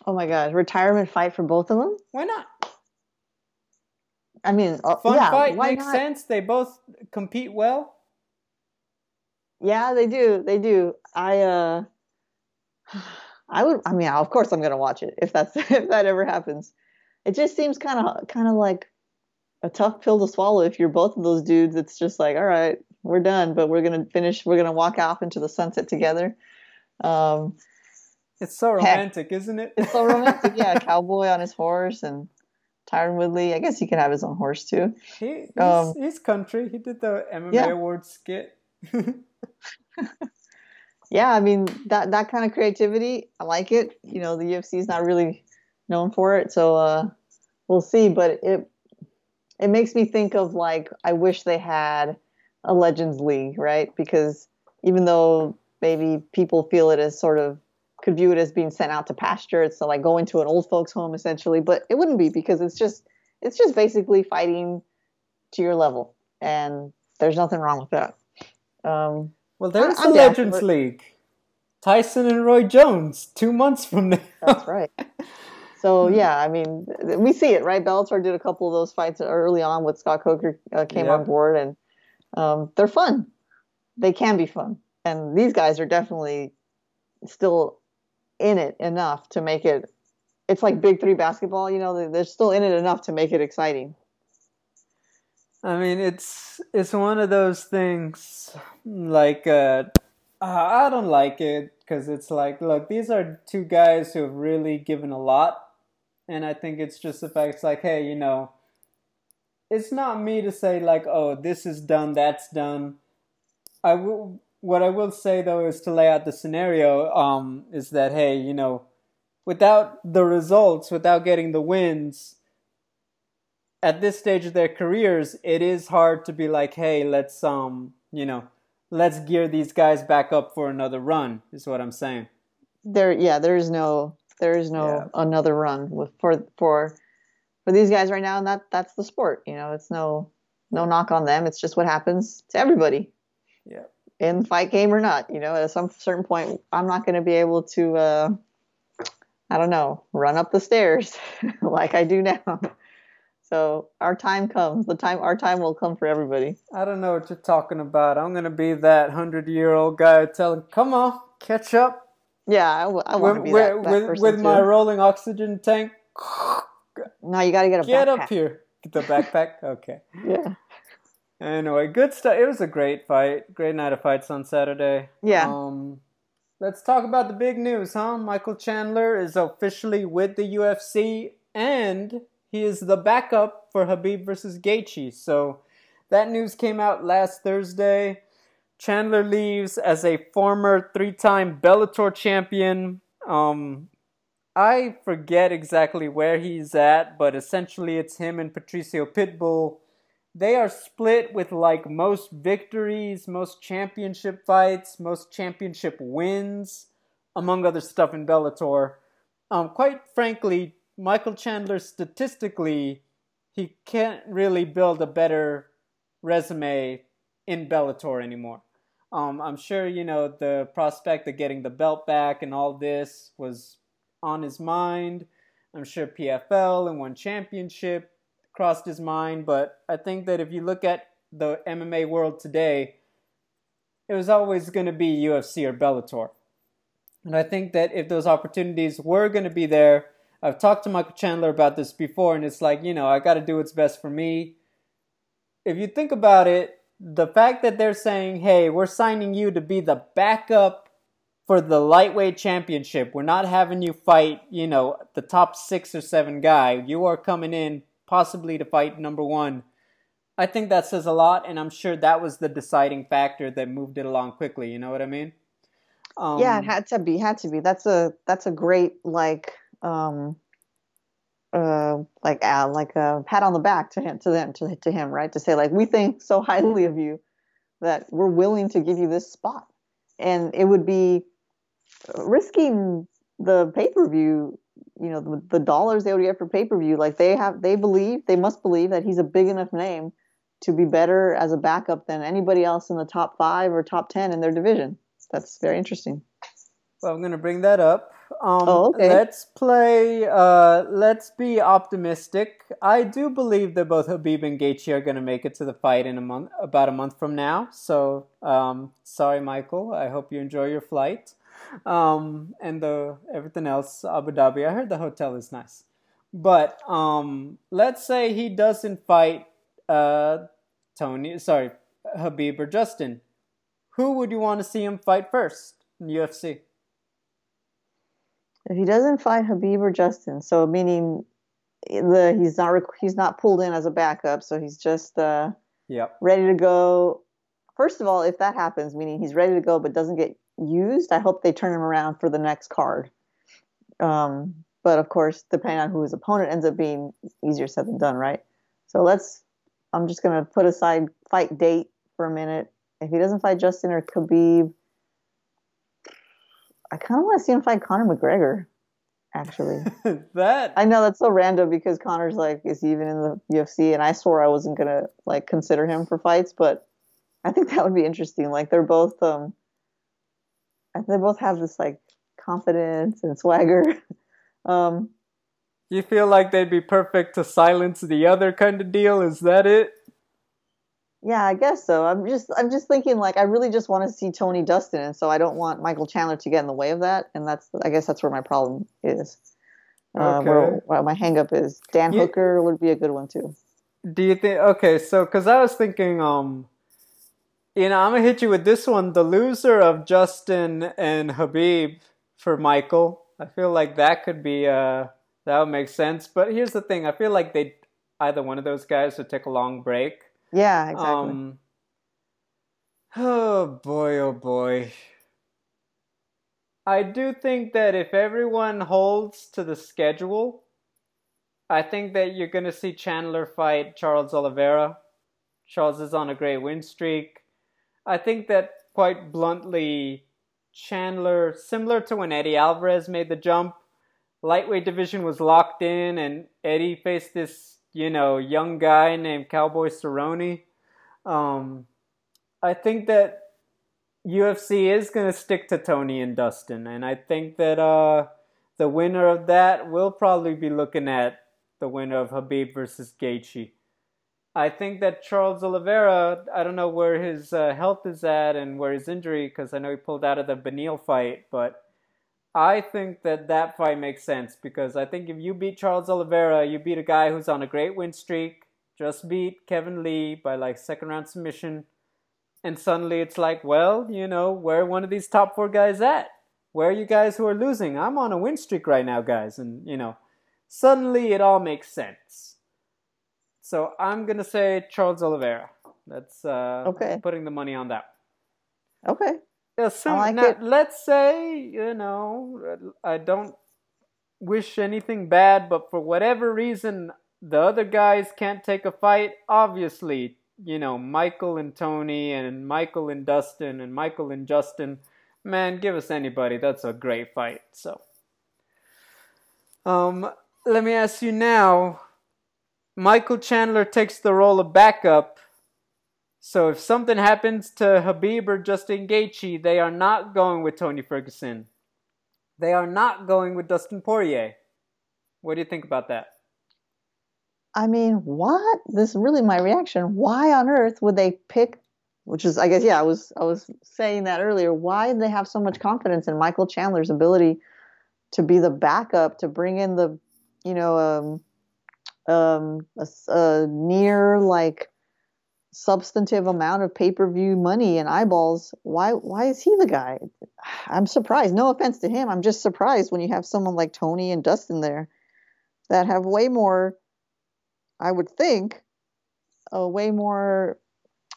B: Oh my god, retirement fight for both of them?
A: Why not?
B: I mean, uh,
A: fun
B: yeah,
A: fight makes not? sense. They both compete well.
B: Yeah, they do. They do. I uh I would. I mean, of course, I'm gonna watch it if that's (laughs) if that ever happens. It just seems kind of kind of like a tough pill to swallow if you're both of those dudes. It's just like, all right, we're done, but we're gonna finish. We're gonna walk off into the sunset together. Um,
A: it's so romantic, heck, isn't it?
B: it's so romantic. Yeah, (laughs) cowboy on his horse and Tyron Woodley. I guess he can have his own horse too.
A: He, he's, um, he's country. He did the MMA yeah. awards skit. (laughs)
B: yeah, I mean that that kind of creativity, I like it. You know, the UFC is not really known for it, so uh, we'll see. But it it makes me think of like I wish they had a Legends League, right? Because even though maybe people feel it as sort of could view it as being sent out to pasture, it's like going to an old folks home essentially, but it wouldn't be because it's just it's just basically fighting to your level, and there's nothing wrong with that. Um,
A: well, there's a Legends League. Tyson and Roy Jones, two months from now.
B: That's right. (laughs) So yeah, I mean, we see it, right? Bellator did a couple of those fights early on with Scott Coker uh, came yep. on board, and um, they're fun. They can be fun, and these guys are definitely still in it enough to make it. It's like Big Three basketball, you know. They're still in it enough to make it exciting.
A: I mean, it's it's one of those things like uh, I don't like it because it's like, look, these are two guys who have really given a lot, and I think it's just the fact it's like, hey, you know, it's not me to say like, oh, this is done, that's done. I will. What I will say though is to lay out the scenario. Um, is that hey, you know, without the results, without getting the wins, at this stage of their careers, it is hard to be like, hey, let's um, you know, let's gear these guys back up for another run. Is what I'm saying.
B: There, yeah, there is no, there is no yeah. another run with for for for these guys right now, and that that's the sport. You know, it's no no knock on them. It's just what happens to everybody.
A: Yeah.
B: In the fight game or not, you know, at some certain point, I'm not going to be able to, uh, I don't know, run up the stairs (laughs) like I do now. So our time comes. The time, our time will come for everybody.
A: I don't know what you're talking about. I'm gonna be that hundred year old guy telling, "Come on, catch up."
B: Yeah, I, w- I want to be
A: that,
B: that
A: with, with my rolling oxygen tank. (laughs)
B: Now you gotta get a backpack.
A: get
B: backpack.
A: up here. Get the backpack. (laughs) Okay.
B: yeah.
A: Anyway, good stuff. It was a great fight. Great night of fights on Saturday.
B: Yeah.
A: Um, let's talk about the big news, huh? Michael Chandler is officially with the UFC and he is the backup for Khabib versus Gaethje. So that news came out last Thursday. Chandler leaves as a former three-time Bellator champion. Um, I forget exactly where he's at, but essentially it's him and Patricio Pitbull. They are split with like most victories, most championship fights, most championship wins, among other stuff in Bellator. Um, quite frankly, Michael Chandler statistically, he can't really build a better resume in Bellator anymore. Um, I'm sure you know the prospect of getting the belt back and all this was on his mind. I'm sure PFL and one championship crossed his mind, but I think that if you look at the MMA world today, it was always going to be UFC or Bellator. And I think that if those opportunities were going to be there, I've talked to Michael Chandler about this before, and it's like, you know, I got to do what's best for me. If you think about it, the fact that they're saying, hey, we're signing you to be the backup for the lightweight championship, we're not having you fight, you know, the top six or seven guy. You are coming in possibly to fight number one. I think that says a lot, and I'm sure that was the deciding factor that moved it along quickly. You know what I mean?
B: Um, yeah, it had to be. Had to be. That's a that's a great like um, uh, like uh, like a pat on the back to him to them to, to him right? To say like we think so highly of you that we're willing to give you this spot. And it would be risking the pay-per-view you know the, the dollars they would get for pay-per-view. Like they have they believe they must believe that he's a big enough name to be better as a backup than anybody else in the top five or top ten in their division. That's very interesting.
A: Well i'm going to bring that up um,
B: oh, okay.
A: Let's play. Uh, let's be optimistic. I do believe that both Khabib and Gaethje are going to make it to the fight in a month, about a month from now. So, um, sorry, Michael. I hope you enjoy your flight, um, and the everything else. Abu Dhabi. I heard the hotel is nice, but um, let's say he doesn't fight uh, Tony. Sorry, Khabib or Justin. Who would you want to see him fight first in UFC?
B: If he doesn't fight Khabib or Justin, so meaning the he's not he's not pulled in as a backup, so he's just uh,
A: yep.
B: ready to go. First of all, if that happens, meaning he's ready to go but doesn't get used, I hope they turn him around for the next card. Um, but of course, depending on who his opponent ends up being, easier said than done, right? So let's. I'm just gonna put aside fight date for a minute. If he doesn't fight Justin or Khabib, I kind of want to see him fight Conor McGregor. Actually, (laughs)
A: that
B: I know that's so random because Conor's like is he even in the UFC, and I swore I wasn't gonna like consider him for fights, but I think that would be interesting. Like they're both, um, I they both have this like confidence and swagger. (laughs) um,
A: you feel like they'd be perfect to silence the other kind of deal? Is that it?
B: Yeah, I guess so. I'm just I'm just thinking like I really just want to see Tony Dustin, and so I don't want Michael Chandler to get in the way of that. And that's I guess that's where my problem is. Uh, okay. Uh, where, where my hangup is. Dan Hooker would be a good one too.
A: do you think? Okay, so because I was thinking, um, you know, I'm gonna hit you with this one. The loser of Justin and Khabib for Michael. I feel like that could be uh that would make sense. But here's the thing: I feel like they either one of those guys would take a long break.
B: Yeah, exactly. Um,
A: oh boy, oh boy. I do think that if everyone holds to the schedule, I think that you're going to see Chandler fight Charles Oliveira. Charles is on a great win streak. I think that quite bluntly, Chandler, similar to when Eddie Alvarez made the jump, lightweight division was locked in, and Eddie faced this, you know, young guy named Cowboy Cerrone. Um, I think that UFC is going to stick to Tony and Dustin, and I think that uh, the winner of that will probably be looking at the winner of Khabib versus Gaethje. I think that Charles Oliveira, I don't know where his uh, health is at and where his injury, because I know he pulled out of the Beneil fight, but I think that that fight makes sense because I think if you beat Charles Oliveira, you beat a guy who's on a great win streak, just beat Kevin Lee by like second round submission and suddenly it's like, well, you know, where one of these top four guys at? Where are you guys who are losing? I'm on a win streak right now, guys. And, you know, suddenly it all makes sense. So I'm going to say Charles Oliveira. That's uh,
B: okay.
A: putting the money on that.
B: Okay.
A: So like now, let's say, you know, I don't wish anything bad, but for whatever reason, the other guys can't take a fight. Obviously, you know, Michael and Tony and Michael and Dustin and Michael and Justin, man, give us anybody. That's a great fight. So, um, let me ask you now. Michael Chandler takes the role of backup. So if something happens to Khabib or Justin Gaethje, they are not going with Tony Ferguson. They are not going with Dustin Poirier. What do you think about that?
B: I mean, what? This is really my reaction. Why on earth would they pick? Which is, I guess, yeah, I was I was saying that earlier. Why did they have so much confidence in Michael Chandler's ability to be the backup, to bring in the, you know, um, um, a, a near like substantive amount of pay per view money and eyeballs. Why why is he the guy? I'm surprised. No offense to him. I'm just surprised when you have someone like Tony and Dustin there that have way more I would think, a way more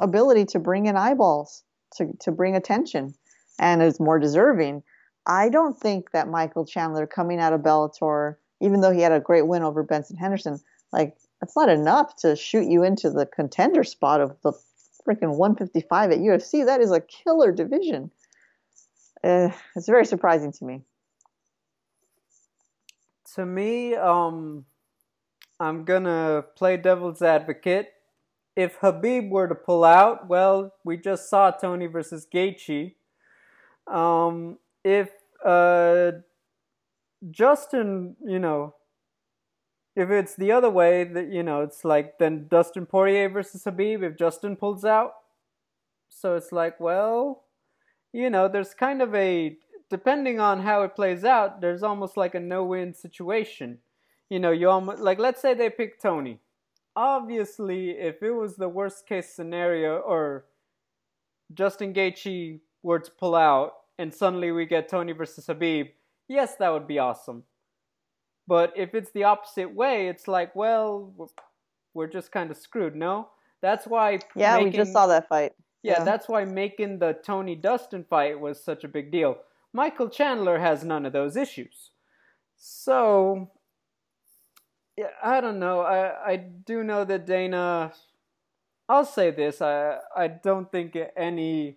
B: ability to bring in eyeballs, to, to bring attention, and is more deserving. I don't think that Michael Chandler coming out of Bellator, even though he had a great win over Benson Henderson, like that's not enough to shoot you into the contender spot of the freaking 155 at UFC. That is a killer division. Uh, it's very surprising to me.
A: To me, um, I'm gonna play devil's advocate. If Khabib were to pull out, well, we just saw Tony versus Gaethje. Um, if uh, Justin, you know, if it's the other way, that you know, it's like then Dustin Poirier versus Khabib. If Justin pulls out, so it's like, well, you know, there's kind of a depending on how it plays out. There's almost like a no-win situation you know, you almost like let's say they pick Tony. Obviously, if it was the worst case scenario or Justin Gaethje were to pull out and suddenly we get Tony versus Khabib, yes, that would be awesome. But if it's the opposite way, it's like, well, we're just kind of screwed. No, that's why.
B: Yeah, making, we just saw that fight.
A: Yeah, yeah, that's why making the Tony Dustin fight was such a big deal. Michael Chandler has none of those issues. So yeah, I don't know. I I do know that Dana. I'll say this. I I don't think any.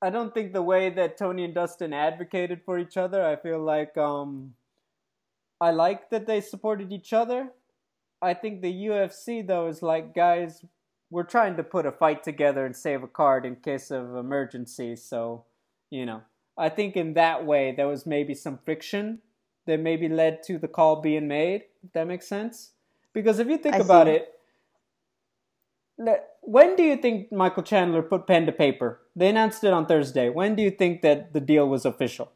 A: I don't think the way that Tony and Dustin advocated for each other. I feel like um. I like that they supported each other. I think the UFC though is like guys, we're trying to put a fight together and save a card in case of emergency. So, you know, I think in that way there was maybe some friction that maybe led to the call being made. If that makes sense. Because if you think I about see. it, when do you think Michael Chandler put pen to paper? They announced it on Thursday. When do you think that the deal was official?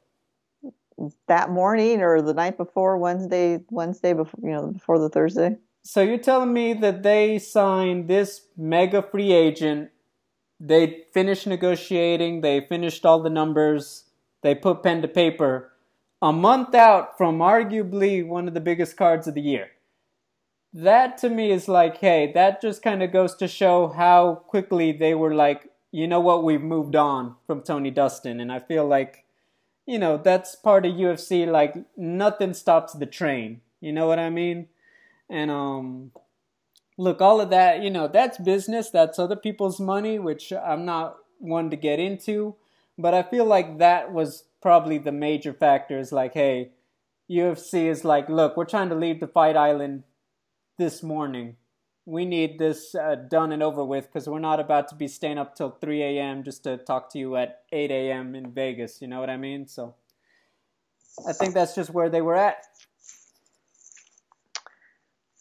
B: That morning or the night before Wednesday, Wednesday before you know before the Thursday.
A: So you're telling me that they signed this mega free agent, they finished negotiating, they finished all the numbers, they put pen to paper a month out from arguably one of the biggest cards of the year. That to me is like, hey, that just kind of goes to show how quickly they were like, you know what, we've moved on from Tony Dustin. And I feel like, you know, that's part of UFC, like, nothing stops the train. You know what I mean? And um, look, all of that, you know, that's business. That's other people's money, which I'm not one to get into. But I feel like that was probably the major factor. Is like, hey, UFC is like, look, we're trying to leave the fight island this morning. We need this uh, done and over with because we're not about to be staying up till 3 a.m. just to talk to you at 8 a.m. in Vegas. You know what I mean? So I think that's just where they were at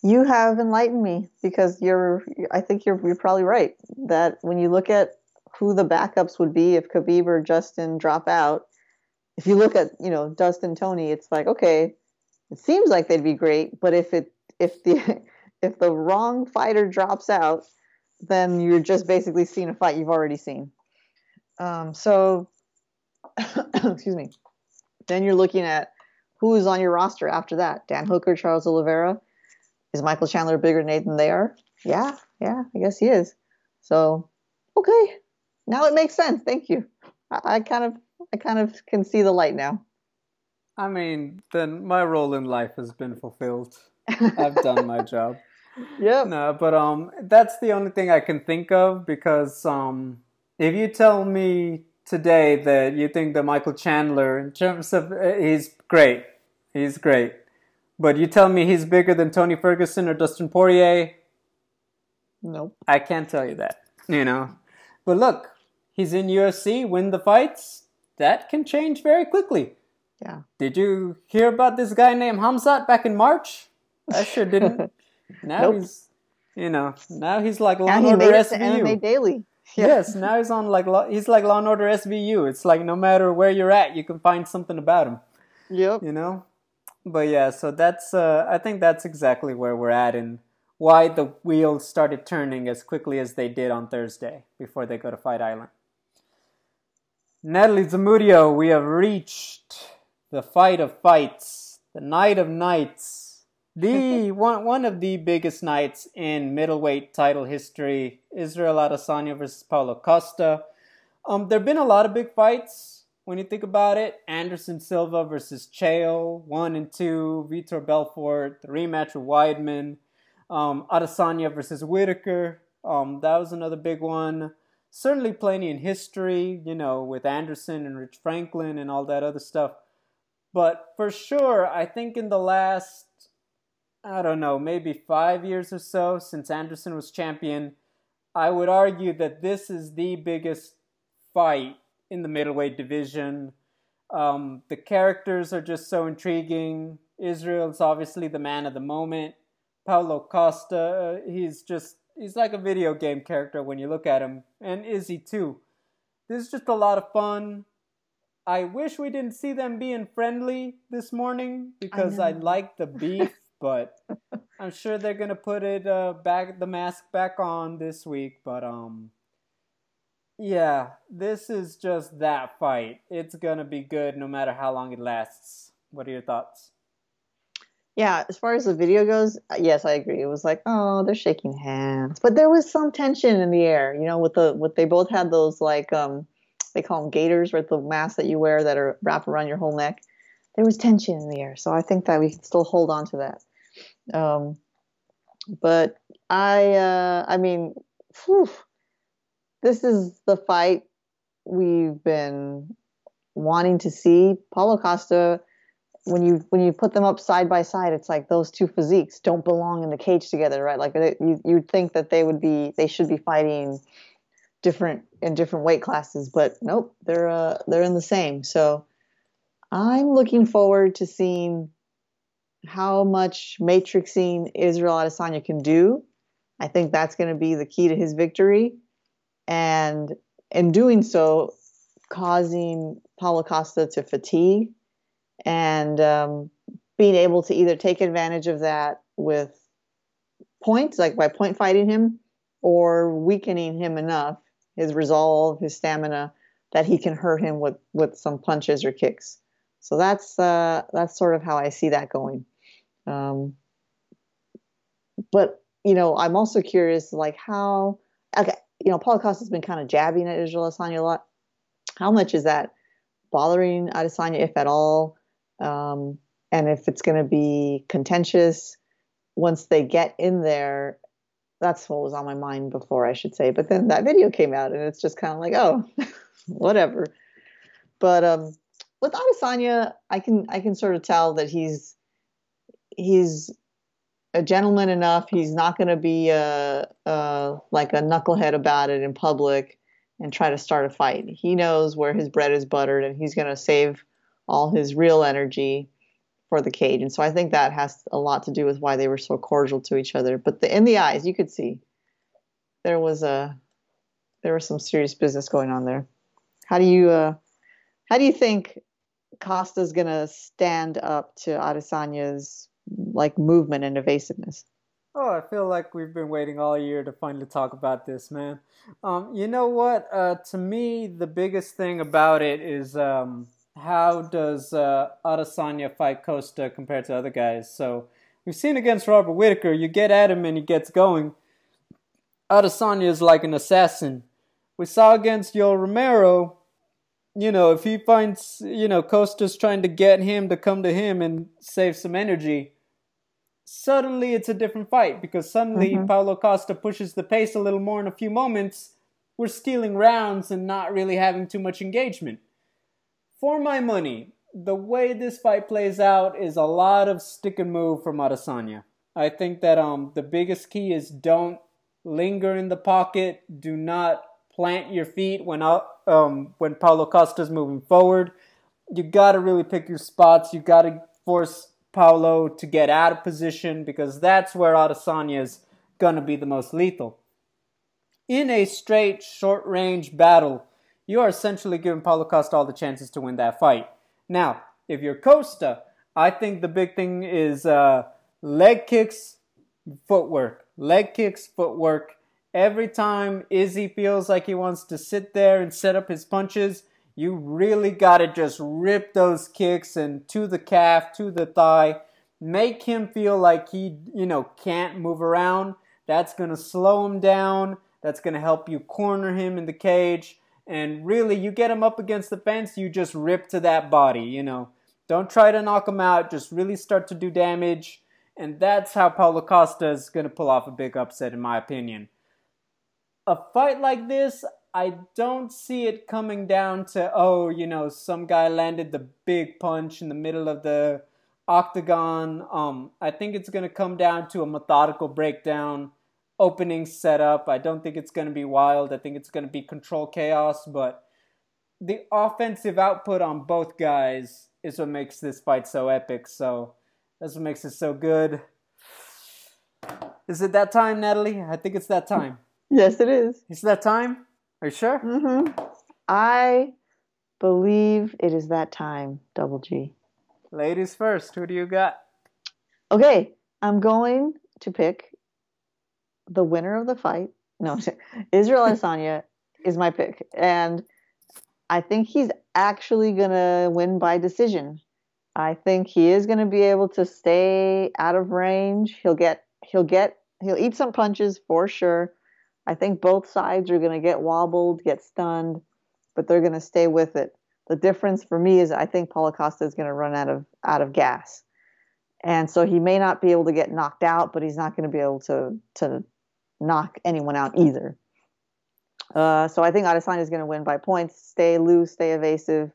B: you have enlightened me because you're I think you're you're probably right that when you look at who the backups would be if Khabib or Justin drop out, if you look at, you know, Dustin Tony, it's like, okay, it seems like they'd be great, but if it if the (laughs) if the wrong fighter drops out, then you're just basically seeing a fight you've already seen. Um, so (coughs) excuse me. Then you're looking at who's on your roster after that. Dan Hooker, Charles Oliveira, is Michael Chandler bigger Nate than they are? Yeah, yeah, I guess he is. So, okay, now it makes sense. Thank you. I, I kind of, I kind of can see the light now.
A: I mean, then my role in life has been fulfilled. I've done my job.
B: Yeah.
A: No, but um, that's the only thing I can think of because um, if you tell me today that you think that Michael Chandler, in terms of, uh, he's great, he's great. But you tell me he's bigger than Tony Ferguson or Dustin Poirier?
B: Nope.
A: I can't tell you that. You know. But look, he's in UFC, win the fights. That can change very quickly.
B: Yeah.
A: Did you hear about this guy named Khamzat back in March? I sure didn't. (laughs) now nope. he's, you know, now he's like Law and Order SVU.
B: MMA Daily. (laughs)
A: Yeah. Yes, now he's on like he's like Law and Order SVU. It's like no matter where you're at, you can find something about him.
B: Yep.
A: You know, but yeah, so that's uh, I think that's exactly where we're at and why the wheels started turning as quickly as they did on Thursday before they go to Fight Island. Natalie Zamudio, we have reached the fight of fights, the night of nights, the (laughs) one one of the biggest nights in middleweight title history. Israel Adesanya versus Paulo Costa. Um, there've been a lot of big fights when you think about it. Anderson Silva versus Chael, one and two. Vitor Belfort, the rematch with Weidman. Um, Adesanya versus Whittaker. Um, that was another big one. Certainly plenty in history, you know, with Anderson and Rich Franklin and all that other stuff. But for sure, I think in the last, I don't know, maybe five years or so since Anderson was champion, I would argue that this is the biggest fight in the middleweight division. Um, the characters are just so intriguing. Israel's obviously the man of the moment. Paulo Costa, uh, he's just he's like a video game character when you look at him, and Izzy too. This is just a lot of fun. I wish we didn't see them being friendly this morning because I, I like the beef, but (laughs) I'm sure they're gonna put it uh, back the mask back on this week. But um, yeah, this is just that fight. It's gonna be good no matter how long it lasts. What are your thoughts?
B: Yeah, as far as the video goes, yes, I agree. It was like, oh, they're shaking hands, but there was some tension in the air. You know, with the with they both had those like um, they call them gaiters, right? The masks that you wear that are wrapped around your whole neck. There was tension in the air, so I think that we can still hold on to that. Um, but I, uh, I mean, whew, this is the fight we've been wanting to see. Paulo Costa, when you when you put them up side by side, it's like those two physiques don't belong in the cage together, right? Like you you'd think that they would be they should be fighting different in different weight classes, but nope, they're uh, they're in the same. So I'm looking forward to seeing how much matrixing Israel Adesanya can do. I think that's going to be the key to his victory and in doing so, causing Paulo Costa to fatigue and um, being able to either take advantage of that with points, like by point fighting him, or weakening him enough, his resolve, his stamina, that he can hurt him with with some punches or kicks. So that's uh, that's sort of how I see that going. Um, but you know, I'm also curious, like how okay, you know, Paulo Costa has been kind of jabbing at Israel Adesanya a lot. How much is that bothering Adesanya, if at all? Um, and if it's going to be contentious once they get in there, that's what was on my mind before, I should say. But then that video came out, and it's just kind of like, oh, (laughs) whatever. But um, with Adesanya, I can I can sort of tell that he's he's a gentleman enough. He's not going to be a, a like a knucklehead about it in public and try to start a fight. He knows where his bread is buttered, and he's going to save all his real energy for the cage. And so I think that has a lot to do with why they were so cordial to each other. But the, in the eyes, you could see there was a there was some serious business going on there. How do you uh, how do you think Costa's going to stand up to Adesanya's like movement and evasiveness?
A: Oh, I feel like we've been waiting all year to finally talk about this, man. Um, you know what? Uh, to me, the biggest thing about it is um, how does uh, Adesanya fight Costa compared to other guys? So we've seen against Robert Whittaker, you get at him and he gets going. Adesanya is like an assassin. We saw against Yoel Romero, you know, if he finds, you know, Costa's trying to get him to come to him and save some energy, suddenly it's a different fight because suddenly mm-hmm. Paulo Costa pushes the pace a little more in a few moments. We're stealing rounds and not really having too much engagement. For my money, the way this fight plays out is a lot of stick and move from Adesanya. I think that um the biggest key is don't linger in the pocket, do not plant your feet when um, when Paulo Costa's moving forward. You got to really pick your spots. You got to force Paulo to get out of position because that's where Adesanya is going to be the most lethal. In a straight short range battle, you are essentially giving Paulo Costa all the chances to win that fight. Now, if you're Costa, I think the big thing is uh, leg kicks, footwork. Leg kicks, footwork Every time Izzy feels like he wants to sit there and set up his punches, you really got to just rip those kicks and to the calf, to the thigh. Make him feel like he, you know, can't move around. That's going to slow him down. That's going to help you corner him in the cage. And really, you get him up against the fence, you just rip to that body, you know. Don't try to knock him out. Just really start to do damage. And that's how Paulo Costa is going to pull off a big upset, in my opinion a fight like this, I don't see it coming down to, oh, you know, some guy landed the big punch in the middle of the octagon. Um, I think it's to come down to a methodical breakdown, opening setup. I don't think it's to be wild. I think it's to be control chaos, but the offensive output on both guys is what makes this fight so epic. So that's what makes it so good. Is it that time, Natalie? I think it's that time.
B: Yes, it is.
A: Is that time? Are you sure?
B: Mm-hmm. I believe it is that time, Double G.
A: Ladies first. Who do you got?
B: Okay, I'm going to pick the winner of the fight. No, (laughs) Israel (laughs) Adesanya is my pick, and I think he's actually gonna win by decision. I think he is gonna be able to stay out of range. He'll get he'll get he'll eat some punches for sure. I think both sides are going to get wobbled, get stunned, but they're going to stay with it. The difference for me is I think Paulo Costa is going to run out of out of gas, and so he may not be able to get knocked out, but he's not going to be able to to knock anyone out either. Uh, so I think Adesanya is going to win by points. Stay loose, stay evasive,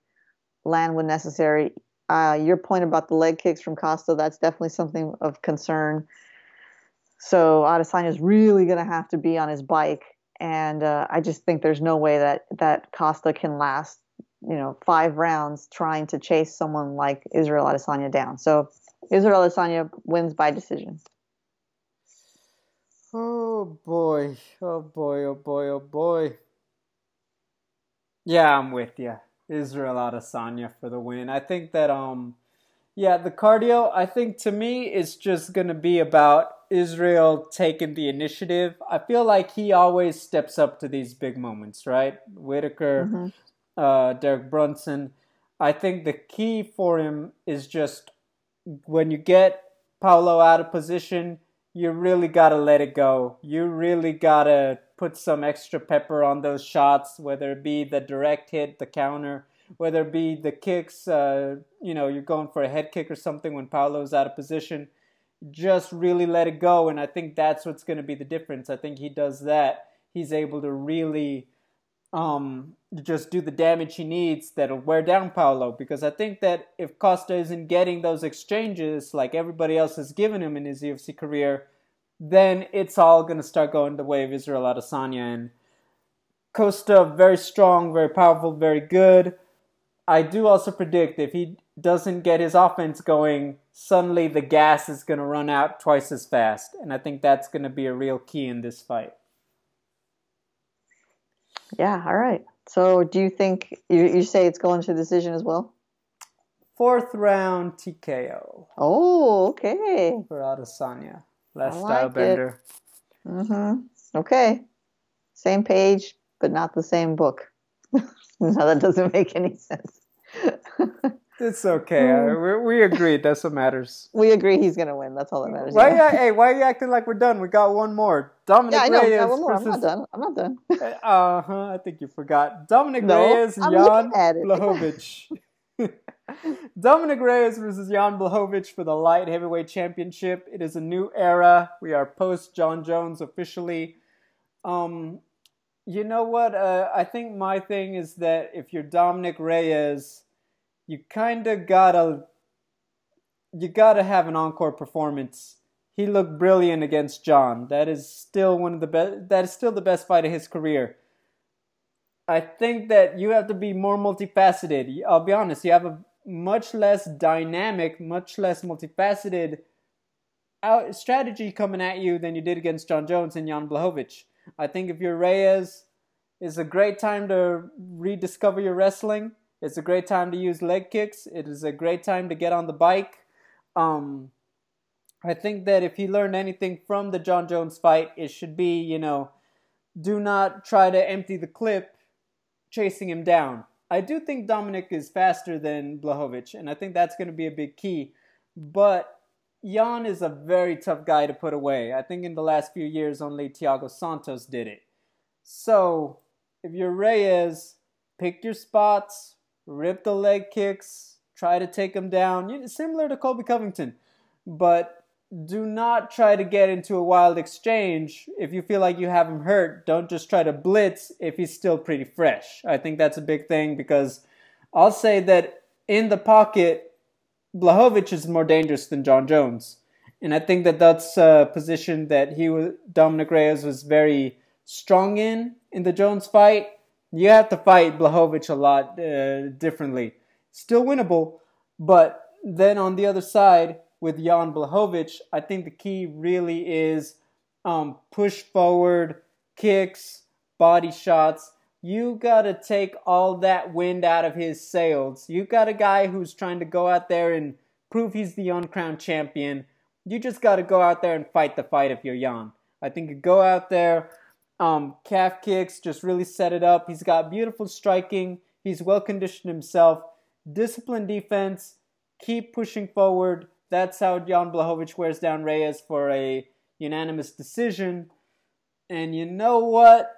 B: land when necessary. Uh, your point about the leg kicks from Costa, that's definitely something of concern. So Adesanya is really going to have to be on his bike, and uh, I just think there's no way that that Costa can last, you know, five rounds trying to chase someone like Israel Adesanya down. So Israel Adesanya wins by decision.
A: Oh boy, oh boy, oh boy, oh boy. Yeah, I'm with you. Israel Adesanya for the win. I think that um, yeah, the cardio. I think to me it's just gonna be about Israel taking the initiative. I feel like he always steps up to these big moments, right? Whittaker, mm-hmm. uh, Derek Brunson. I think the key for him is just when you get Paulo out of position, you really got to let it go. You really got to put some extra pepper on those shots, whether it be the direct hit, the counter, whether it be the kicks, uh, you know, you're going for a head kick or something when Paulo's out of position. Just really let it go. And I think that's what's going to be the difference. I think he does that. He's able to really um, just do the damage he needs that'll wear down Paulo. Because I think that if Costa isn't getting those exchanges like everybody else has given him in his UFC career, then it's all going to start going the way of Israel Adesanya. And Costa, very strong, very powerful, very good. I do also predict if he doesn't get his offense going, suddenly the gas is going to run out twice as fast. And I think that's going to be a real key in this fight.
B: Yeah, all right. So do you think, you, you say it's going to decision as well?
A: Fourth round TKO.
B: Oh, okay.
A: For Adesanya. Last like style bender.
B: Mm-hmm. Okay. Same page, but not the same book. (laughs) no, that doesn't make any sense. (laughs)
A: it's okay. Uh, we, we agree. That's what matters. (laughs)
B: We agree he's gonna win. That's all that matters.
A: Why? Yeah. hey, why are you acting like we're done? We got one more. Dominic yeah, I know. Reyes.
B: one more. Versus... I'm not done. I'm not done. (laughs)
A: uh huh. I think you forgot. Dominic no, Reyes and Jan Blachowicz. (laughs) Dominic Reyes versus Jan Blachowicz for the light heavyweight championship. It is a new era. We are post Jon Jones officially. Um, you know what? Uh, I think my thing is that if you're Dominic Reyes, you kind of gotta you gotta have an encore performance. He looked brilliant against Jon. That is still one of the best. That is still the best fight of his career. I think that you have to be more multifaceted. I'll be honest. You have a much less dynamic, much less multifaceted out strategy coming at you than you did against Jon Jones and Jan Blachowicz. I think if you're Reyes, it's a great time to rediscover your wrestling. It's a great time to use leg kicks. It is a great time to get on the bike. Um, I think that if he learned anything from the Jon Jones fight, it should be, you know, do not try to empty the clip chasing him down. I do think Dominic is faster than Blachowicz, and I think that's going to be a big key. But Jan is a very tough guy to put away. I think in the last few years, only Thiago Santos did it. So, if you're Reyes, pick your spots, rip the leg kicks, try to take him down. Similar to Colby Covington. But do not try to get into a wild exchange if you feel like you have him hurt. Don't just try to blitz if he's still pretty fresh. I think that's a big thing because I'll say that in the pocket, Blachowicz is more dangerous than Jon Jones. And I think that that's a position that he was, Dominic Reyes was very strong in in the Jones fight. You have to fight Blachowicz a lot uh, differently. Still winnable, but then on the other side, with Jan Blachowicz, I think the key really is um, push forward, kicks, body shots. You got to take all that wind out of his sails. You got a guy who's trying to go out there and prove he's the uncrowned champion. You just got to go out there and fight the fight if you're Jan. I think you go out there, um, calf kicks, just really set it up. He's got beautiful striking. He's well conditioned himself. Disciplined defense. Keep pushing forward that's how Jan Blachowicz wears down Reyes for a unanimous decision. And you know what?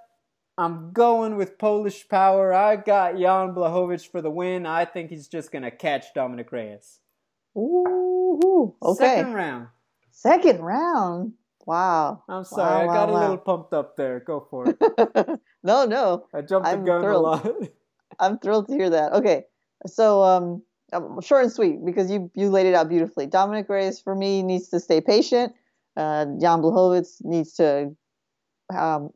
A: I'm going with Polish power. I got Jan Blachowicz for the win. I think he's just going to catch Dominic Reyes.
B: Ooh, okay.
A: Second round.
B: Second round. Wow.
A: I'm sorry. Wow, I got wow, a little pumped up there. Go for it. (laughs)
B: no, no.
A: I jumped I'm the gun thrilled. a lot. (laughs)
B: I'm thrilled to hear that. Okay. So, um, um, short and sweet because you you laid it out beautifully. Dominic Reyes for me needs to stay patient. Uh, Jan Blachowicz needs to um,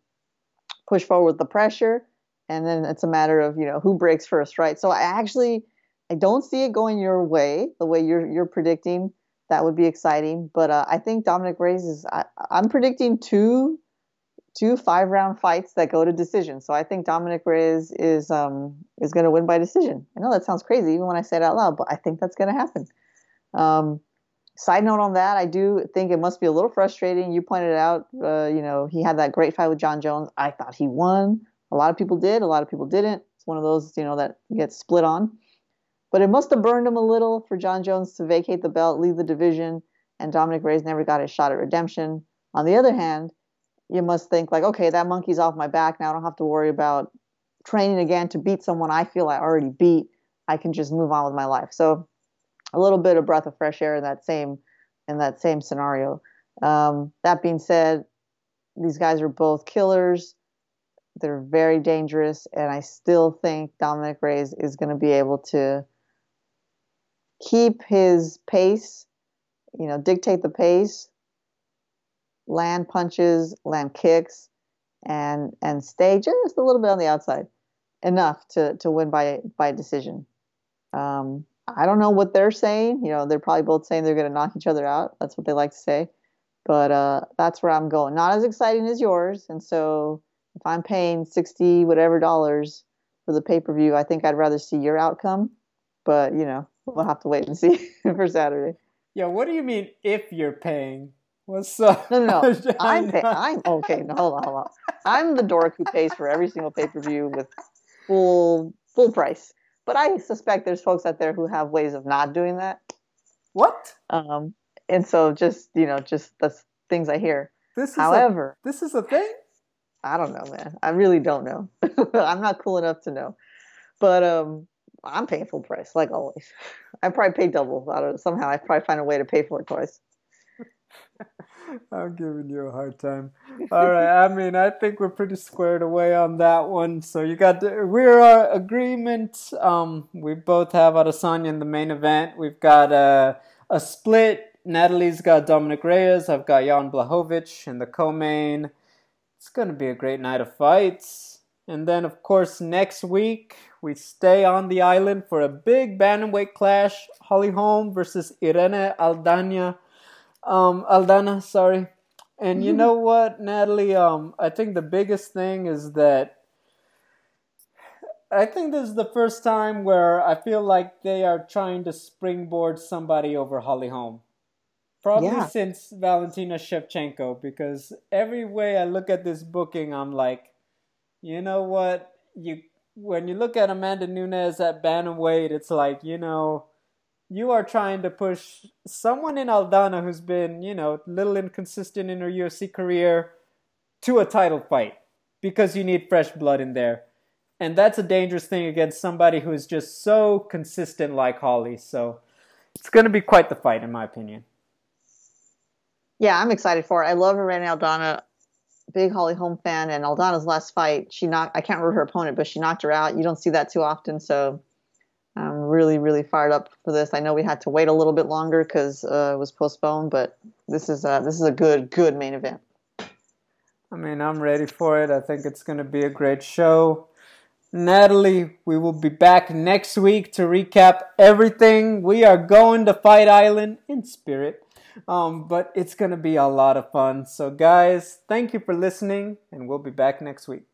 B: push forward the pressure, and then it's a matter of you know who breaks first, right? So I actually I don't see it going your way the way you're you're predicting. That would be exciting, but uh, I think Dominic Reyes is. I, I'm predicting two two five round fights that go to decision. So I think Dominic Reyes is um, is going to win by decision. I know that sounds crazy even when I say it out loud, but I think that's going to happen. Um, side note on that, I do think it must be a little frustrating. You pointed out, uh, you know, he had that great fight with Jon Jones. I thought he won. A lot of people did. A lot of people didn't. It's one of those, you know, that gets split on. But it must have burned him a little for Jon Jones to vacate the belt, leave the division, and Dominic Reyes never got his shot at redemption. On the other hand, you must think like, okay, that monkey's off my back now. I don't have to worry about training again to beat someone I feel I already beat. I can just move on with my life. So a little bit of breath of fresh air in that same in that same scenario. Um, that being said, these guys are both killers. They're very dangerous, and I still think Dominic Reyes is going to be able to keep his pace, you know, dictate the pace, land punches, land kicks, and and stay just a little bit on the outside, enough to to win by by decision. Um, I don't know what they're saying. You know, they're probably both saying they're going to knock each other out. That's what they like to say. But uh, that's where I'm going. Not as exciting as yours. And so if I'm paying 60 whatever dollars for the pay per view, I think I'd rather see your outcome. But, you know, we'll have to wait and see (laughs) for Saturday.
A: Yeah, what do you mean if you're paying? What's up?
B: No, no, no. (laughs) I'm, pay- I'm okay. No, hold on, hold on. I'm the dork who pays for every single pay per view with full full price. But I suspect there's folks out there who have ways of not doing that.
A: What?
B: Um, and so just you know, just the things I hear.
A: This is
B: However,
A: a, this is a thing.
B: I don't know, man. I really don't know. (laughs) I'm not cool enough to know. But um, I'm paying full price, like always. (laughs) I probably pay double. I don't somehow I probably find a way to pay for it twice.
A: I'm giving you a hard time. All right, I mean, I think we're pretty squared away on that one. So you got we're our agreement. Um, we both have Adesanya in the main event. We've got a a split. Natalie's got Dominic Reyes. I've got Jan Blachowicz in the co-main. It's gonna be a great night of fights. And then, of course, next week we stay on the island for a big bantamweight clash: Holly Holm versus Irene Aldana um, Aldana, sorry. And you know what, Natalie? Um, I think the biggest thing is that I think this is the first time where I feel like they are trying to springboard somebody over Holly Holm. Probably yeah. since Valentina Shevchenko, because every way I look at this booking, I'm like, you know what? You when you look at Amanda Nunes at bantamweight, it's like you know you are trying to push someone in Aldana who's been, you know, a little inconsistent in her UFC career to a title fight because you need fresh blood in there. And that's a dangerous thing against somebody who is just so consistent like Holly. So it's going to be quite the fight, in my opinion.
B: Yeah, I'm excited for it. I love Irene Aldana. Big Holly Holm fan, and Aldana's last fight, she knocked. I can't remember her opponent, but she knocked her out. You don't see that too often, so I'm really, really fired up for this. I know we had to wait a little bit longer because uh, it was postponed, but this is a, this is a good, good main event.
A: I mean, I'm ready for it. I think it's going to be a great show. Natalie, we will be back next week to recap everything. We are going to Fight Island in spirit, um, but it's going to be a lot of fun. So, guys, thank you for listening, and we'll be back next week.